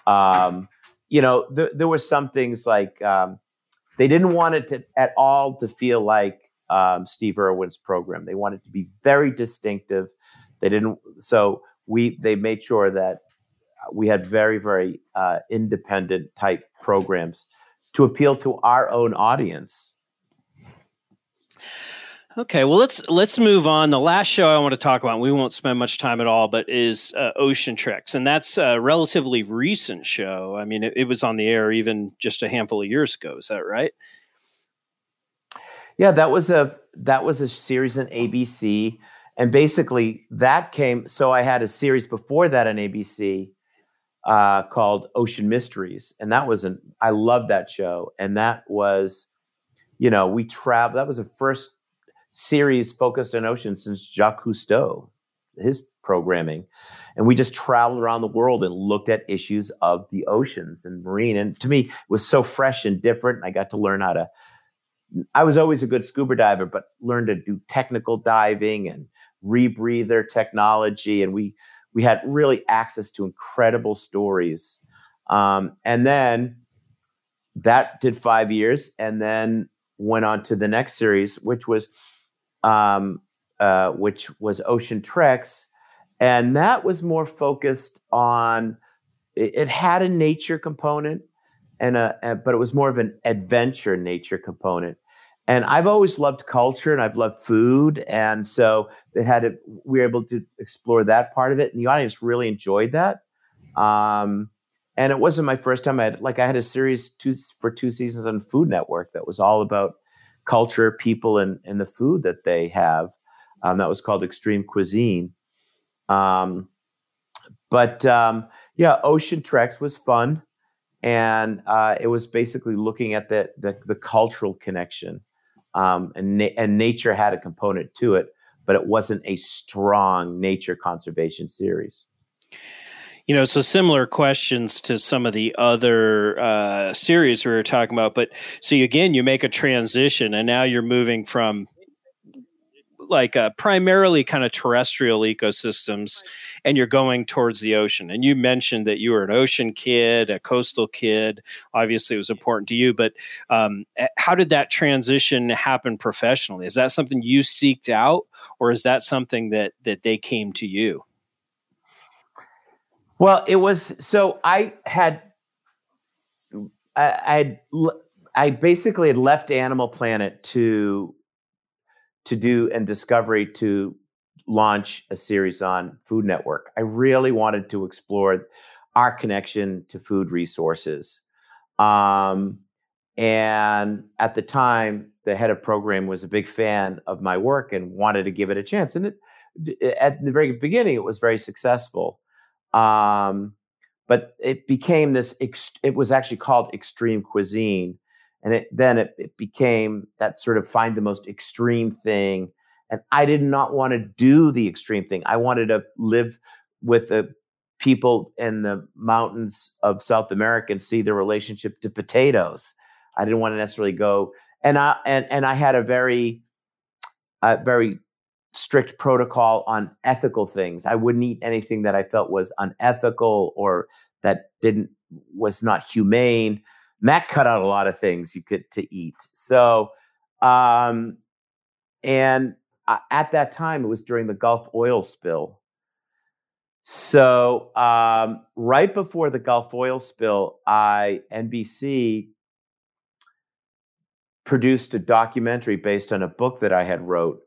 Speaker 2: Um, you know, th- there were some things like um, they didn't want it to, at all to feel like um, Steve Irwin's program. They wanted to be very distinctive. They didn't. So we they made sure that we had very very uh, independent type programs to appeal to our own audience.
Speaker 1: Okay, well let's let's move on. The last show I want to talk about, we won't spend much time at all, but is uh, Ocean Treks, and that's a relatively recent show. I mean, it, it, was on the air even just a handful of years ago. Is that right?
Speaker 2: Yeah, that was a that was a series on ABC, and basically that came. So I had a series before that on ABC uh, called Ocean Mysteries, and that was an I loved that show, and that was, you know, we traveled. That was the first series focused on oceans since Jacques Cousteau, his programming, and we just traveled around the world and looked at issues of the oceans and marine. And to me, it was so fresh and different. And I got to learn how to. I was always a good scuba diver, but learned to do technical diving and rebreather technology, and we we had really access to incredible stories. Um, and then that did five years, and then went on to the next series, which was um, uh, which was Ocean Treks, and that was more focused on. It, it had a nature component, and a, a, but it was more of an adventure nature component. And I've always loved culture and I've loved food. And so had we were able to explore that part of it. And the audience really enjoyed that. Um, and it wasn't my first time. I had, like, I had a series two, for two seasons on Food Network that was all about culture, people, and, and the food that they have. Um, that was called Extreme Cuisine. Um, but um, yeah, Ocean Treks was fun. And uh, it was basically looking at the, the, the cultural connection um, and, na- and nature had a component to it, but it wasn't a strong nature conservation series.
Speaker 1: You know, so similar questions to some of the other uh, series we were talking about. But so you, again, you make a transition, and now you're moving from like uh, primarily kind of terrestrial ecosystems and you're going towards the ocean. And you mentioned that you were an ocean kid a coastal kid obviously it was important to you but um, how did that transition happen professionally? Is that something you seeked out or is that something that that they came to you?
Speaker 2: Well it was so i had i i i basically had left animal planet to to do and Discovery to launch a series on Food Network. I really wanted to explore our connection to food resources. Um, and at the time, the head of program was a big fan of my work and wanted to give it a chance. And it, at the very beginning, it was very successful. Um, but it became this, it was actually called Extreme Cuisine and it, then it, it became that sort of find the most extreme thing and i did not want to do the extreme thing. I wanted to live with the people in the mountains of south america and see their relationship to potatoes. I didn't want to necessarily go and i and, and i had a very very strict protocol on ethical things. I wouldn't eat anything that i felt was unethical or that didn't was not humane Matt cut out a lot of things you could to eat. So, um, and uh, at that time, it was during the Gulf oil spill. So, um, right before the Gulf oil spill, I NBC produced a documentary based on a book that I had wrote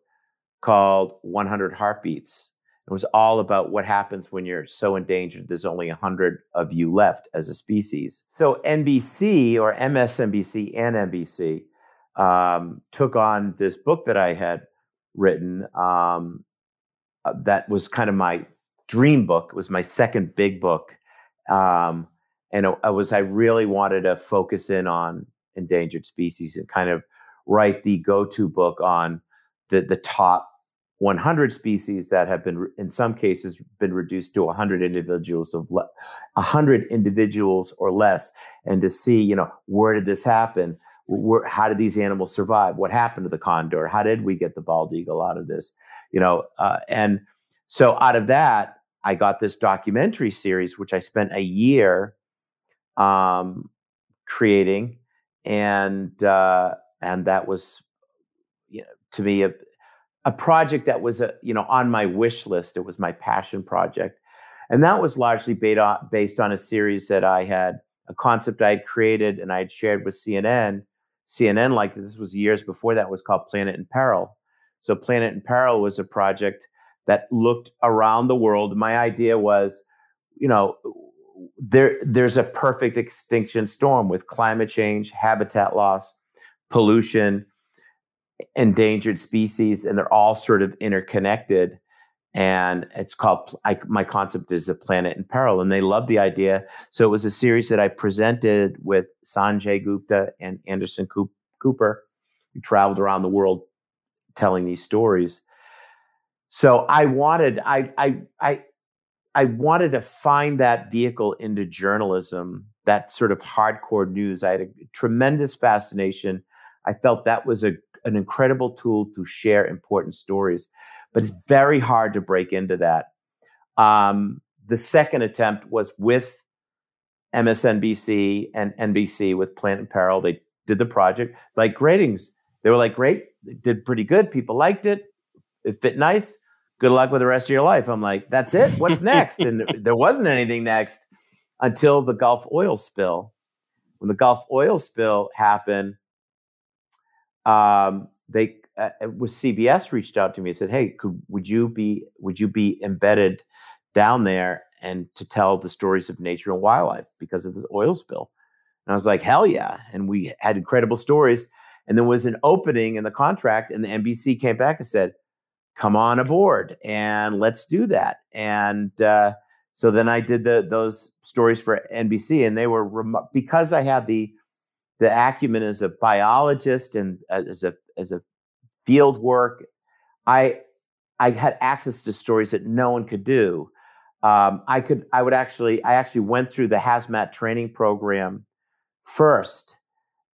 Speaker 2: called 100 Heartbeats. It was all about what happens when you're so endangered. There's only 100 of you left as a species. So NBC or MSNBC and NBC um, took on this book that I had written um, uh, that was kind of my dream book. It was my second big book. Um, and it, it was, I really wanted to focus in on endangered species and kind of write the go to book on the, the top 100 species that have been in some cases been reduced to 100 individuals of le- 100 individuals or less. And to see you know where did this happen? Where, how did these animals survive? What happened to the condor? How did we get the bald eagle out of this? You know uh, and so out of that i got this documentary series which i spent a year um, creating. And uh, and that was you know, to me a, a project that was a, you know on my wish list. It was my passion project, and that was largely based on a series that I had a concept I had created and I had shared with CNN. CNN, like this was years before that, was called Planet in Peril. So Planet in Peril was a project that looked around the world. My idea was, you know, there there's a perfect extinction storm with climate change, habitat loss, pollution, endangered species and they're all sort of interconnected and it's called I, my concept is a planet in peril and they love the idea. So it was a series that i presented with sanjay gupta and anderson cooper we traveled around the world telling these stories. So i wanted i i i i wanted to find that vehicle into journalism that sort of hardcore news. I had a tremendous fascination. I felt that was a, an incredible tool to share important stories but it's very hard to break into that. Um, the second attempt was with MSNBC and NBC with Planet in Peril. They did the project, like ratings. They were like, great, it did pretty good. People liked it. It fit nice. Good luck with the rest of your life. I'm like, that's it. What's next? and there wasn't anything next until the Gulf oil spill. When the Gulf oil spill happened, um, they uh, uh with CBS reached out to me and said, "Hey, could would you be would you be embedded down there and to tell the stories of nature and wildlife because of this oil spill?" And I was like, "Hell yeah!" And we had incredible stories. And there was an opening in the contract, and the NBC came back and said, "Come on aboard and let's do that." And uh, so then I did the those stories for NBC, and they were rem- because I had the the acumen as a biologist and uh, as a as a field work. I I had access to stories that no one could do. Um, I could I would actually I actually went through the hazmat training program first,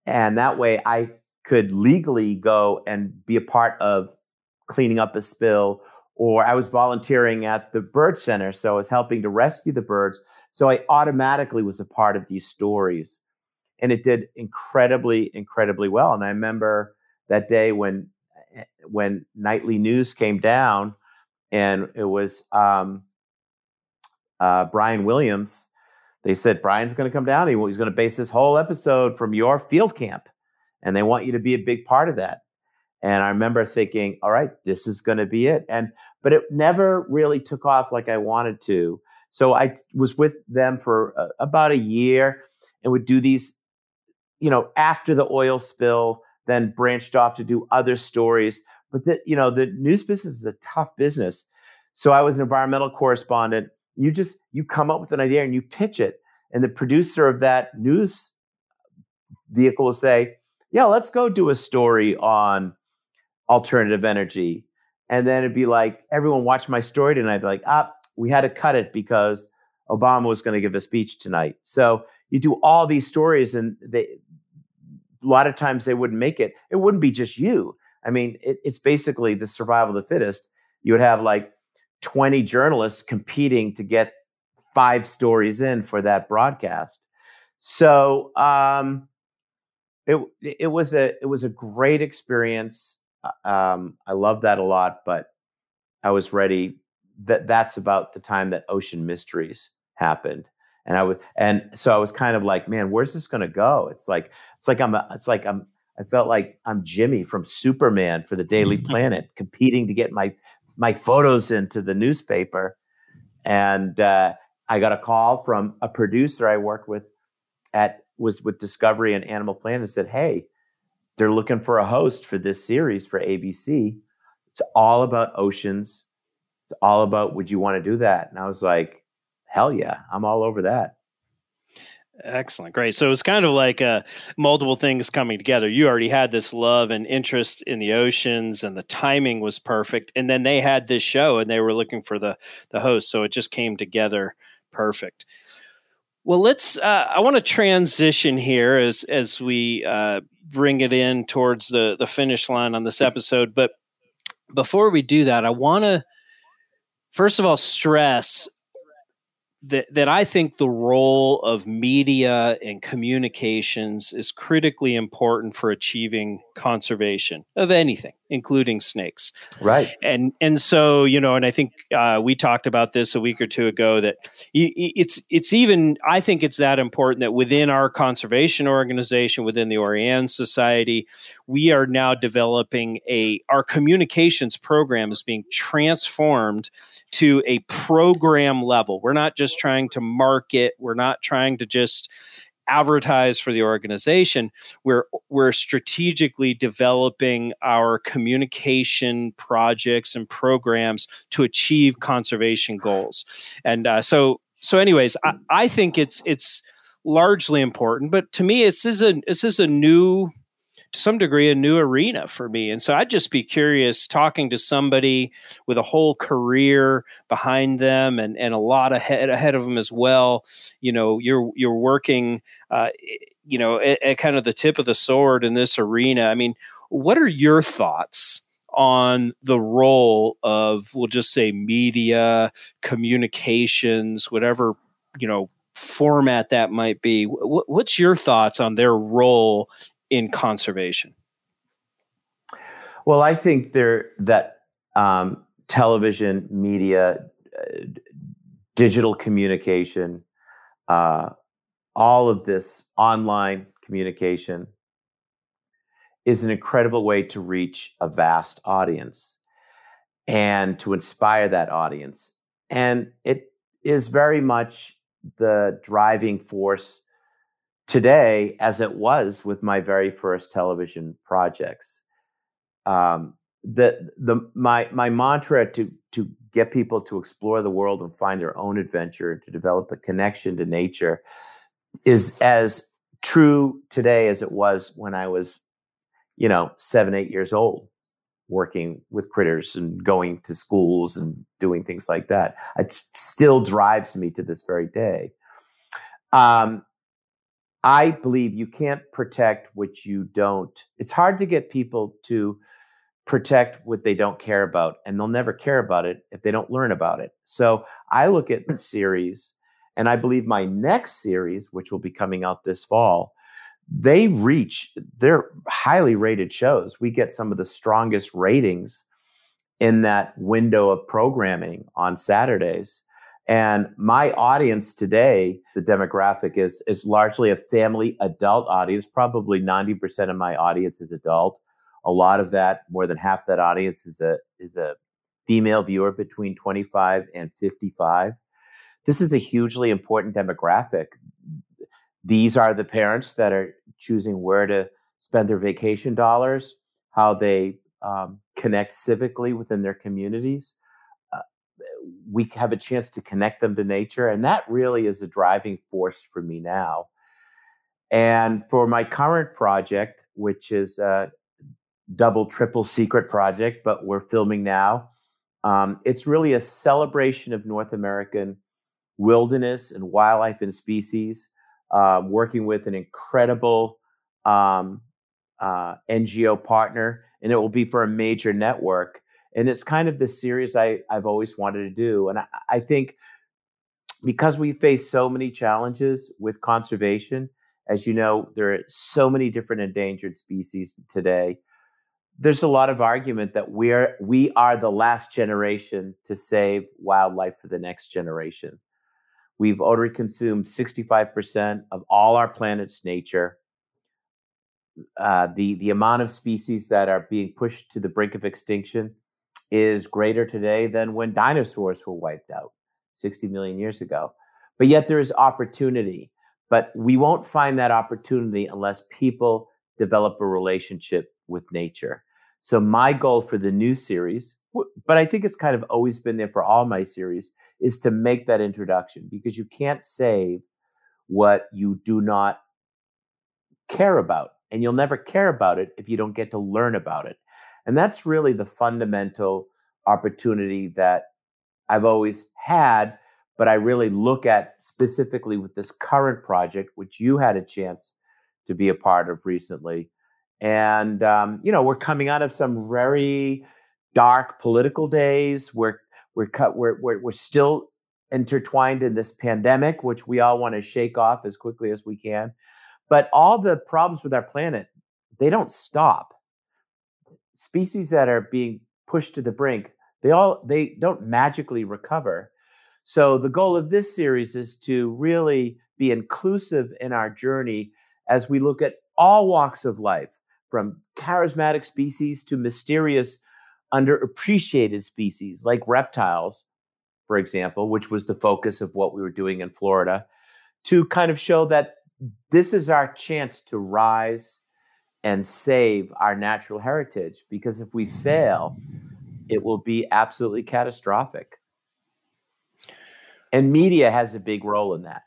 Speaker 2: and that way I could legally go and be a part of cleaning up a spill. Or I was volunteering at the bird center, so I was helping to rescue the birds. So I automatically was a part of these stories, and it did incredibly, incredibly well. And I remember that day when Eh, when nightly news came down, and it was um, uh, Brian Williams. They said Brian's going to come down. He, he's going to base this whole episode from your field camp, and they want you to be a big part of that. And I remember thinking, all right, this is going to be it. And but it never really took off like I wanted to. So I was with them for uh, about a year and would do these, you know, after the oil spill, then branched off to do other stories. But the, you know, the news business is a tough business. So I was an environmental correspondent. You just you come up with an idea and you pitch it, and the producer of that news vehicle will say, "Yeah, let's go do a story on alternative energy." And then it'd be like, "Everyone watch my story tonight." Be like, "Ah, we had to cut it because Obama was going to give a speech tonight." So you do all these stories, and they a lot of times they wouldn't make it. It wouldn't be just you. I mean, it, it's basically the survival of the fittest. You would have like 20 journalists competing to get five stories in for that broadcast. So um, it it was a it was a great experience. Uh, um, I love that a lot, but I was ready. That that's about the time that Ocean Mysteries happened, and I was and so I was kind of like, man, where's this going to go? It's like it's like I'm a, it's like I'm I felt like I'm Jimmy from Superman for the Daily Planet, competing to get my my photos into the newspaper, and uh, I got a call from a producer I worked with at was with Discovery and Animal Planet and said, "Hey, they're looking for a host for this series for ABC. It's all about oceans. It's all about would you want to do that?" And I was like, hell yeah, I'm all over that.
Speaker 1: Excellent. Great. So it's kind of like uh, multiple things coming together. You already had this love and interest in the oceans, and the timing was perfect. And then they had this show and they were looking for the, the host. So it just came together perfect. Well, let's, uh, I want to transition here as, as we uh, bring it in towards the, the finish line on this episode. But before we do that, I want to, first of all, stress that that I think the role of media and communications is critically important for achieving conservation of anything, including snakes.
Speaker 2: Right.
Speaker 1: And and so you know, and I think uh, we talked about this a week or two ago that it's it's even I think it's that important that within our conservation organization, within the Orianne Society, we are now developing a our communications program is being transformed to a program level. We're not just trying to market, we're not trying to just advertise for the organization. We're we're strategically developing our communication projects and programs to achieve conservation goals. And uh, so so anyways I, I think it's it's largely important but to me this is a this is a new to some degree a new arena for me. And so I'd just be curious talking to somebody with a whole career behind them and, and a lot ahead ahead of them as well. You know, you're you're working uh, you know at, at kind of the tip of the sword in this arena. I mean, what are your thoughts? on the role of we'll just say media communications whatever you know format that might be what's your thoughts on their role in conservation?
Speaker 2: Well, I think there that um, television, media, uh, digital communication, uh, all of this online communication is an incredible way to reach a vast audience and to inspire that audience. And it is very much the driving force today as it was with my very first television projects. Um, the the my my mantra to to get people to explore the world and find their own adventure and to develop a connection to nature is as true today as it was when I was, you know, seven eight years old, working with critters and going to schools and doing things like that. It still drives me to this very day. Um, I believe you can't protect what you don't. It's hard to get people to protect what they don't care about, and they'll never care about it if they don't learn about it. So I look at the series, and I believe my next series, which will be coming out this fall, they reach, they're highly rated shows. We get some of the strongest ratings in that window of programming on Saturdays. And my audience today, the demographic is is largely a family adult audience. Probably 90% of my audience is adult. A lot of that, more than half that audience is a is a female viewer between 25 and 55. This is a hugely important demographic. These are the parents that are choosing where to spend their vacation dollars, how they um, connect civically within their communities we have a chance to connect them to nature. And that really is a driving force for me now. And for my current project, which is a double, triple secret project, but we're filming now, um, it's really a celebration of North American wilderness and wildlife and species, uh, working with an incredible um, uh, NGO partner. And it will be for a major network and it's kind of the series I, I've always wanted to do. And I, I think because we face so many challenges with conservation, as you know, there are so many different endangered species today. There's a lot of argument that we're we are the last generation to save wildlife for the next generation. We've already consumed 65% of all our planet's nature. Uh, the the amount of species that are being pushed to the brink of extinction is greater today than when dinosaurs were wiped out 60 million years ago. But yet there is opportunity. But we won't find that opportunity unless people develop a relationship with nature. So, my goal for the new series, but I think it's kind of always been there for all my series, is to make that introduction because you can't save what you do not care about. And you'll never care about it if you don't get to learn about it. And that's really the fundamental opportunity that I've always had, but I really look at specifically with this current project, which you had a chance to be a part of recently. And, um, you know, we're coming out of some very dark political days. We're, we're, cut, we're, we're, we're still intertwined in this pandemic, which we all want to shake off as quickly as we can. But all the problems with our planet, they don't stop species that are being pushed to the brink, they all they don't magically recover. So the goal of this series is to really be inclusive in our journey as we look at all walks of life, from charismatic species to mysterious, underappreciated species like reptiles, for example, which was the focus of what we were doing in Florida, to kind of show that this is our chance to rise and save our natural heritage because if we fail, it will be absolutely catastrophic. And media has a big role in that.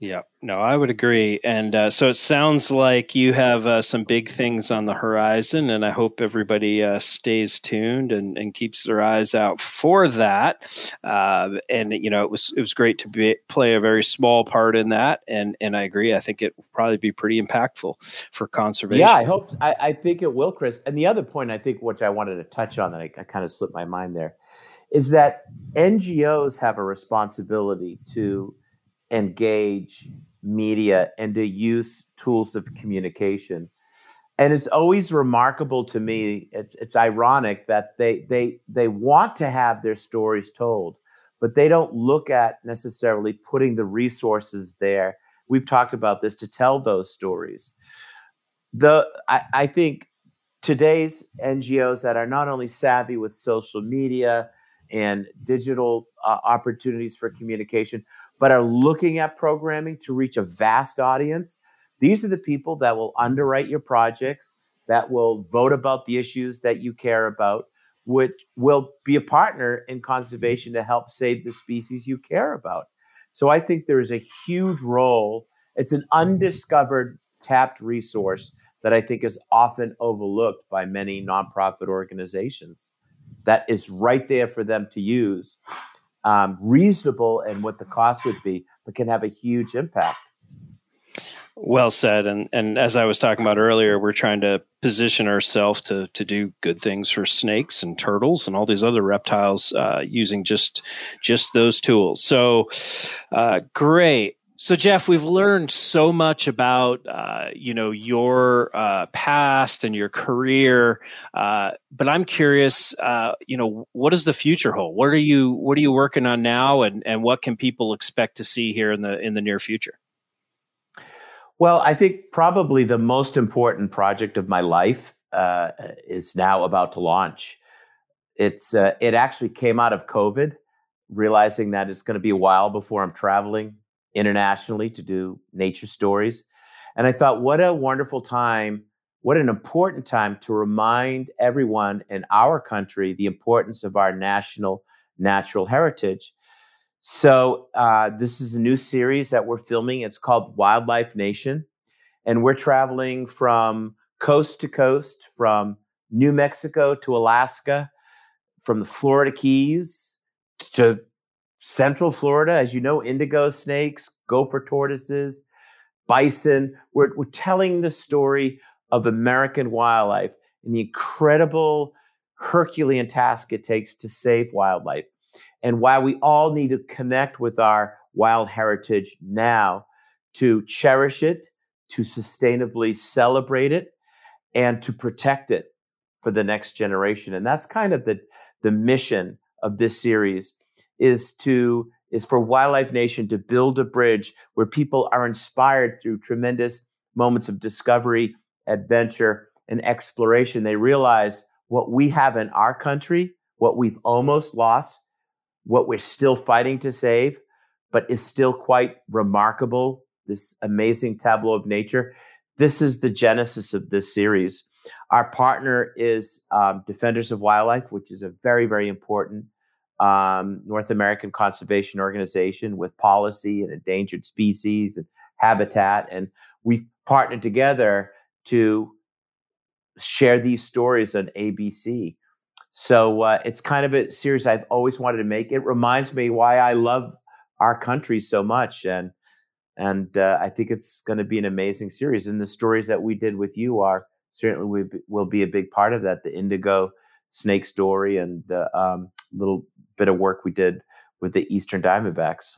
Speaker 1: Yeah, no, I would agree. And uh, so it sounds like you have uh, some big things on the horizon, and I hope everybody uh, stays tuned and, and, keeps their eyes out for that. Uh, and you know, it was it was great to be, play a very small part in that, and and I agree. I think it will probably be pretty impactful for conservation.
Speaker 2: Yeah, I hope. I, I, think it will, Chris. And the other point I think, which I wanted to touch on, that I, I kind of slipped my mind there, is that NGOs have a responsibility to engage media and to use tools of communication. And it's always remarkable to me. It's it's ironic that they they they want to have their stories told, but they don't look at necessarily putting the resources there. We've talked about this to tell those stories. The I, I think today's NGOs that are not only savvy with social media and digital uh, opportunities for communication, but are looking at programming to reach a vast audience, these are the people that will underwrite your projects, that will vote about the issues that you care about, which will be a partner in conservation to help save the species you care about. So I think there is a huge role. It's an mm-hmm. undiscovered tapped resource that I think is often overlooked by many nonprofit organizations that is right there for them to use um, reasonable and what the cost would be, but can have a huge impact.
Speaker 1: Well said, and and as I was talking about earlier, we're trying to position ourselves to to do good things for snakes and turtles and all these other reptiles uh, using just just those tools. So, uh, great. So, Jeff, we've learned so much about uh, you know your uh, past and your career, uh, but I'm curious, uh, you know, what does the future hold? What are you What are you working on now, and and what can people expect to see here in the in the near future?
Speaker 2: Well, I think probably the most important project of my life uh, is now about to launch. It's uh, it actually came out of COVID, realizing that it's going to be a while before I'm traveling internationally to do nature stories. And I thought, what a wonderful time, what an important time to remind everyone in our country the importance of our national natural heritage. So, uh, this is a new series that we're filming. It's called Wildlife Nation. And we're traveling from coast to coast, from New Mexico to Alaska, from the Florida Keys to Central Florida, as you know, indigo snakes, gopher tortoises, bison. We're, we're telling the story of American wildlife and the incredible Herculean task it takes to save wildlife, and why we all need to connect with our wild heritage now to cherish it, to sustainably celebrate it, and to protect it for the next generation. And that's kind of the, the mission of this series is to is for Wildlife Nation to build a bridge where people are inspired through tremendous moments of discovery, adventure, and exploration. They realize what we have in our country, what we've almost lost, what we're still fighting to save, but is still quite remarkable. This amazing tableau of nature. This is the genesis of this series. Our partner is um, Defenders of Wildlife, which is a very, very important um, North American Conservation Organization with policy and endangered species and habitat. And we've partnered together to share these stories on ABC. So uh, it's kind of a series I've always wanted to make. It reminds me why I love our country so much, and and uh, I think it's going to be an amazing series. And the stories that we did with you are certainly we will be a big part of that. The indigo snake story and the um, little bit of work we did with the Eastern Diamondbacks.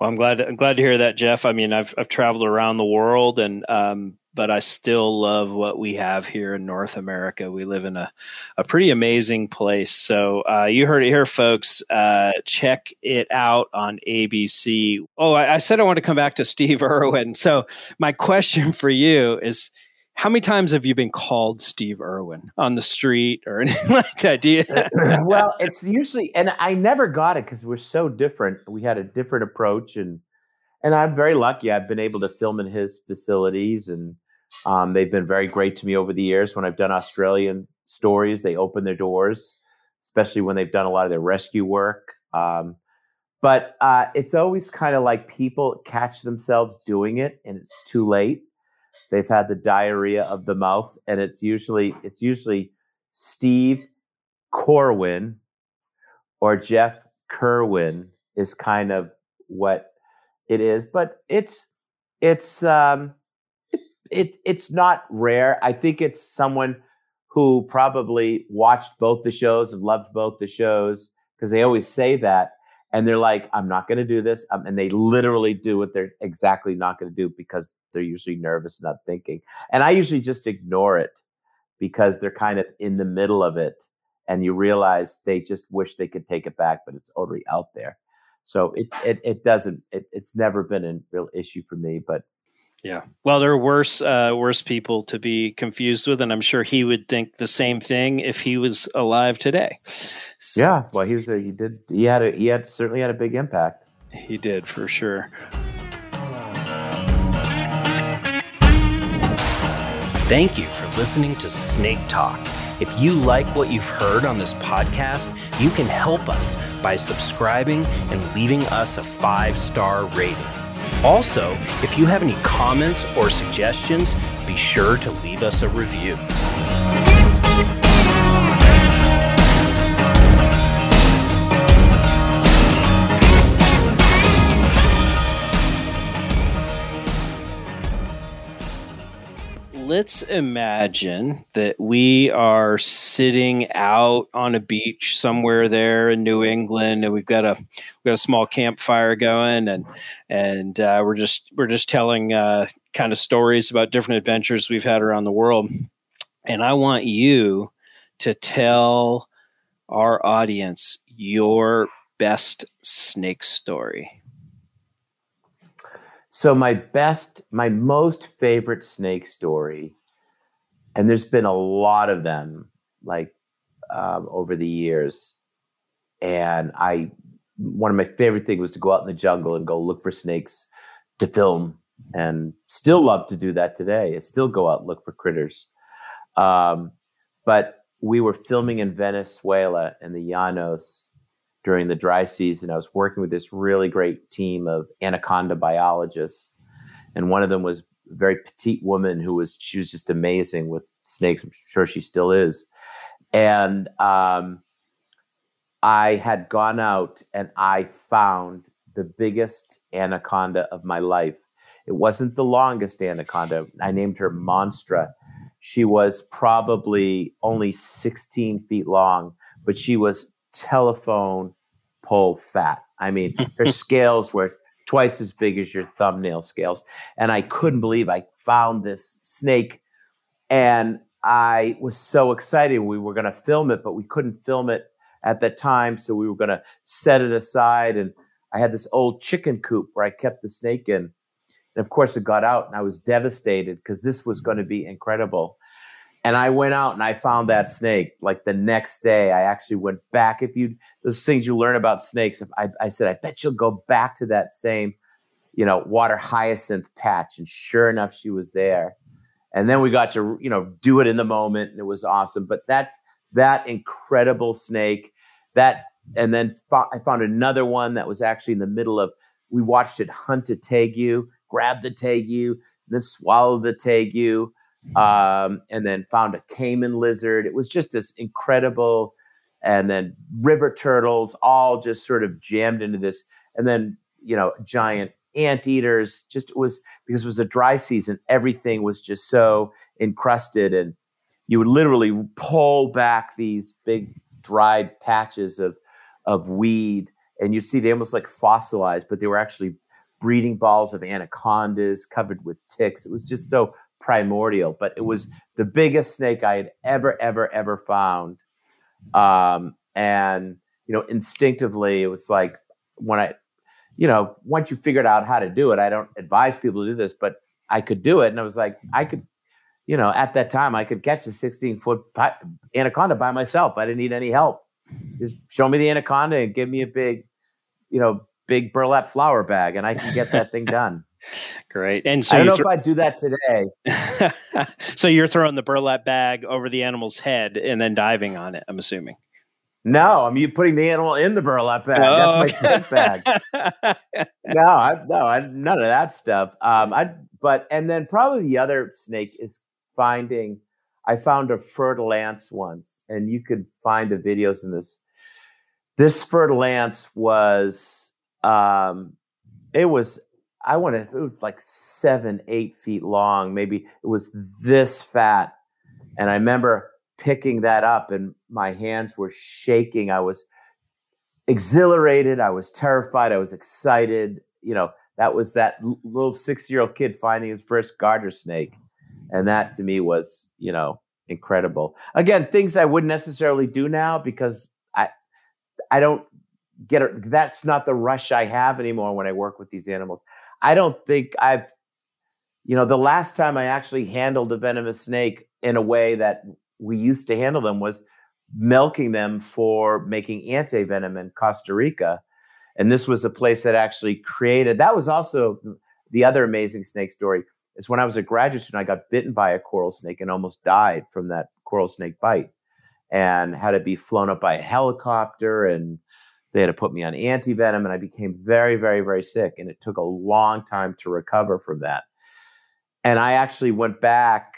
Speaker 1: Well, I'm glad. I'm glad to hear that, Jeff. I mean, I've I've traveled around the world, and um, but I still love what we have here in North America. We live in a a pretty amazing place. So uh, you heard it here, folks. Uh, check it out on ABC. Oh, I, I said I want to come back to Steve Irwin. So my question for you is how many times have you been called Steve Irwin on the street or anything like that? Do you?
Speaker 2: well, it's usually, and I never got it because we're so different. We had a different approach, and and I'm very lucky. I've been able to film in his facilities, and um, they've been very great to me over the years. When I've done Australian stories, they open their doors, especially when they've done a lot of their rescue work. Um, but uh, it's always kind of like people catch themselves doing it, and it's too late. They've had the diarrhea of the mouth, and it's usually it's usually Steve Corwin or Jeff Kerwin is kind of what it is, but it's it's um, it, it it's not rare. I think it's someone who probably watched both the shows and loved both the shows because they always say that, and they're like, "I'm not going to do this," um, and they literally do what they're exactly not going to do because they're usually nervous, and not thinking. And I usually just ignore it because they're kind of in the middle of it, and you realize they just wish they could take it back, but it's already out there. So it it, it doesn't it, it's never been a real issue for me, but
Speaker 1: yeah. Well, there are worse uh, worse people to be confused with, and I'm sure he would think the same thing if he was alive today.
Speaker 2: So, yeah. Well, he was a, he did he had a he had certainly had a big impact.
Speaker 1: He did for sure. Thank you for listening to Snake Talk. If you like what you've heard on this podcast, you can help us by subscribing and leaving us a five star rating. Also, if you have any comments or suggestions, be sure to leave us a review. Let's imagine that we are sitting out on a beach somewhere there in New England, and we've got a we've got a small campfire going, and and uh, we're just we're just telling uh, kind of stories about different adventures we've had around the world, and I want you to tell our audience your best snake story.
Speaker 2: So my best, my most favorite snake story, and there's been a lot of them, like um, over the years, and I, one of my favorite things was to go out in the jungle and go look for snakes to film, and still love to do that today. I still go out look for critters, um, but we were filming in Venezuela in the Llanos during the dry season. I was working with this really great team of anaconda biologists, and one of them was a very petite woman who was she was just amazing with snakes. I'm sure she still is. And um, I had gone out and I found the biggest anaconda of my life. It wasn't the longest anaconda. I named her Monstra. She was probably only 16 feet long, but she was telephone pole fat. I mean, her scales were twice as big as your thumbnail scales. And I couldn't believe I found this snake. And I was so excited. We were going to film it, but we couldn't film it at that time. So we were going to set it aside. And I had this old chicken coop where I kept the snake in. And of course, it got out, and I was devastated because this was going to be incredible. And I went out and I found that snake like the next day. I actually went back. If you, those things you learn about snakes, I, I said, I bet you'll go back to that same, you know, water hyacinth patch. And sure enough, she was there. And then we got to, you know, do it in the moment and it was awesome. But that, that incredible snake, that, and then fo- I found another one that was actually in the middle of, we watched it hunt a tegu, grab the tegu, then swallow the tegu um, and then found a caiman lizard. It was just this incredible, and then river turtles all just sort of jammed into this, and then you know giant anteaters. Just it was because it was a dry season, everything was just so encrusted, and you would literally pull back these big dried patches of of weed, and you'd see they almost like fossilized, but they were actually breeding balls of anacondas covered with ticks. It was just so primordial, but it was the biggest snake I had ever, ever, ever found. Um, and you know, instinctively, it was like when I, you know, once you figured out how to do it, I don't advise people to do this, but I could do it, and I was like, I could, you know, at that time, I could catch a 16 foot anaconda by myself. I didn't need any help. Just show me the anaconda and give me a big, you know, big burlap flour bag and I can get that thing done.
Speaker 1: Great. And so
Speaker 2: I don't know th- if I'd do that today.
Speaker 1: so you're throwing the burlap bag over the animal's head and then diving on it, I'm assuming.
Speaker 2: No, I'm you putting the animal in the burlap bag. Oh. That's my snake bag. no, I, no, I, none of that stuff. Um, I but and then probably the other snake is finding. I found a fer-de-lance ants once, and you could find the videos in this. This fer-de-lance ants was, um, it was I want it was like seven, eight feet long. Maybe it was this fat. And I remember picking that up and my hands were shaking. I was exhilarated. I was terrified. I was excited. You know, that was that little six year old kid finding his first garter snake. And that to me was, you know, incredible. Again, things I wouldn't necessarily do now because I, I don't get it. That's not the rush I have anymore when I work with these animals. I don't think I've, you know, the last time I actually handled a venomous snake in a way that we used to handle them was milking them for making anti venom in Costa Rica. And this was a place that actually created, that was also the other amazing snake story. Is when I was a graduate student, I got bitten by a coral snake and almost died from that coral snake bite and had to be flown up by a helicopter and they had to put me on antivenom, and I became very, very, very sick. And it took a long time to recover from that. And I actually went back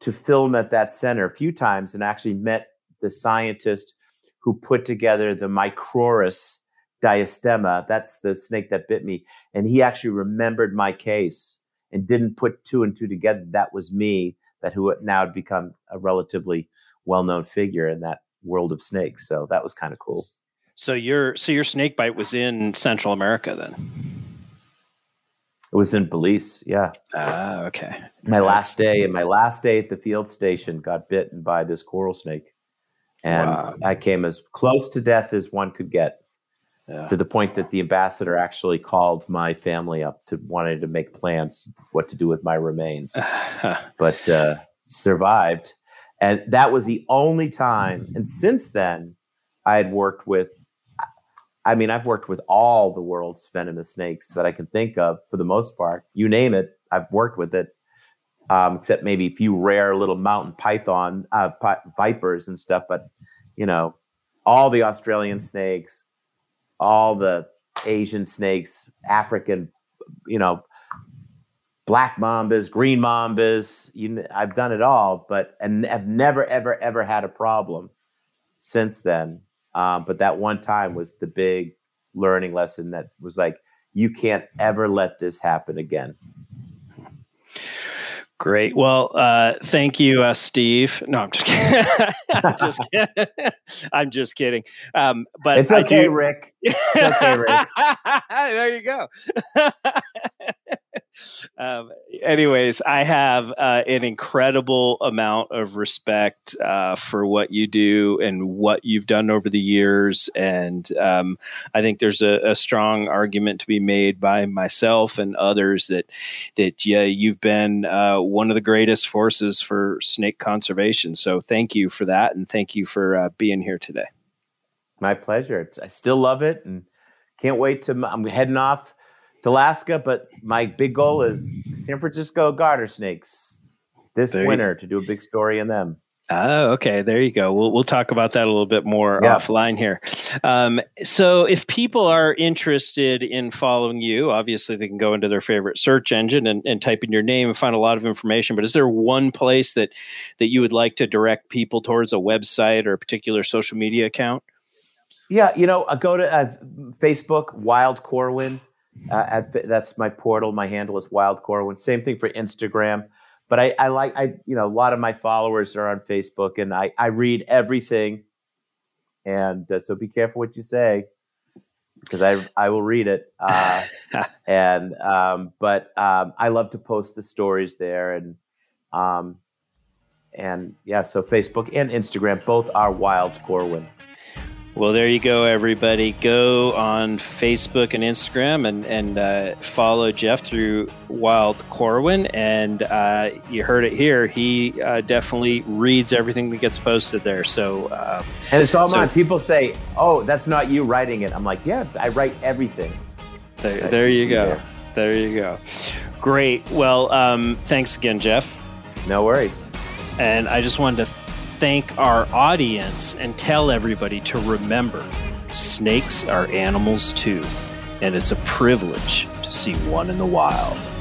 Speaker 2: to film at that center a few times and actually met the scientist who put together the Micrurus diastema. That's the snake that bit me. And he actually remembered my case and didn't put two and two together. That was me, that who now had become a relatively well known figure in that world of snakes. So that was kind of cool.
Speaker 1: So your so your snake bite was in Central America then.
Speaker 2: It was in Belize, yeah.
Speaker 1: Ah, okay.
Speaker 2: My last day, and my last day at the field station, got bitten by this coral snake, and wow. I came as close to death as one could get. Yeah. To the point that the ambassador actually called my family up to wanted to make plans what to do with my remains, but uh, survived, and that was the only time. And since then, I had worked with I mean, I've worked with all the world's venomous snakes that I can think of for the most part. You name it, I've worked with it, um, except maybe a few rare little mountain python uh, pi- vipers and stuff. But you know, all the Australian snakes, all the Asian snakes, African, you know, black mambas, green mambas. You, I've done it all, but and have never, ever, ever had a problem since then. Um, but that one time was the big learning lesson that was like, you can't ever let this happen again.
Speaker 1: Great. Well, uh, thank you, uh, Steve. No, I'm just kidding. I'm just kidding. I'm just kidding. Um, but
Speaker 2: it's okay, do... Rick. It's okay, Rick.
Speaker 1: there you go. Um, anyways, I have uh, an incredible amount of respect uh, for what you do and what you've done over the years. And um, I think there's a, a, strong argument to be made by myself and others that that yeah, you've been uh, one of the greatest forces for snake conservation. So thank you for that, and thank you for uh, being here today.
Speaker 2: My pleasure. I still love it, and can't wait to. I'm heading off to Alaska, but my big goal is San Francisco garter snakes this there winter you- to do a big story in them.
Speaker 1: Oh, okay. There you go. We'll we'll talk about that a little bit more yeah. offline here. Um, so, if people are interested in following you, obviously they can go into their favorite search engine and, and type in your name and find a lot of information. But is there one place that that you would like to direct people towards a website or a particular social media account?
Speaker 2: Yeah, you know, I go to uh, Facebook, Wild Corwin. Uh, at, that's my portal. My handle is Wild Corwin. Same thing for Instagram. But I, I like I you know a lot of my followers are on Facebook, and I I read everything. And uh, so be careful what you say because I I will read it. Uh, and um, but um, I love to post the stories there, and um, and yeah, so Facebook and Instagram both are Wild Corwin.
Speaker 1: Well, there you go, everybody. Go on Facebook and Instagram and, and uh, follow Jeff through Wild Corwin. And uh, you heard it here. He uh, definitely reads everything that gets posted there. So, um,
Speaker 2: and it's all so, mine. People say, "Oh, that's not you writing it." I'm like, "Yeah, I write everything."
Speaker 1: There, there you go. There. there. you go. Great. Well, um, thanks again, Jeff.
Speaker 2: No worries.
Speaker 1: And I just wanted to thank our audience and tell everybody to remember snakes are animals too, and it's a privilege to see one in the wild.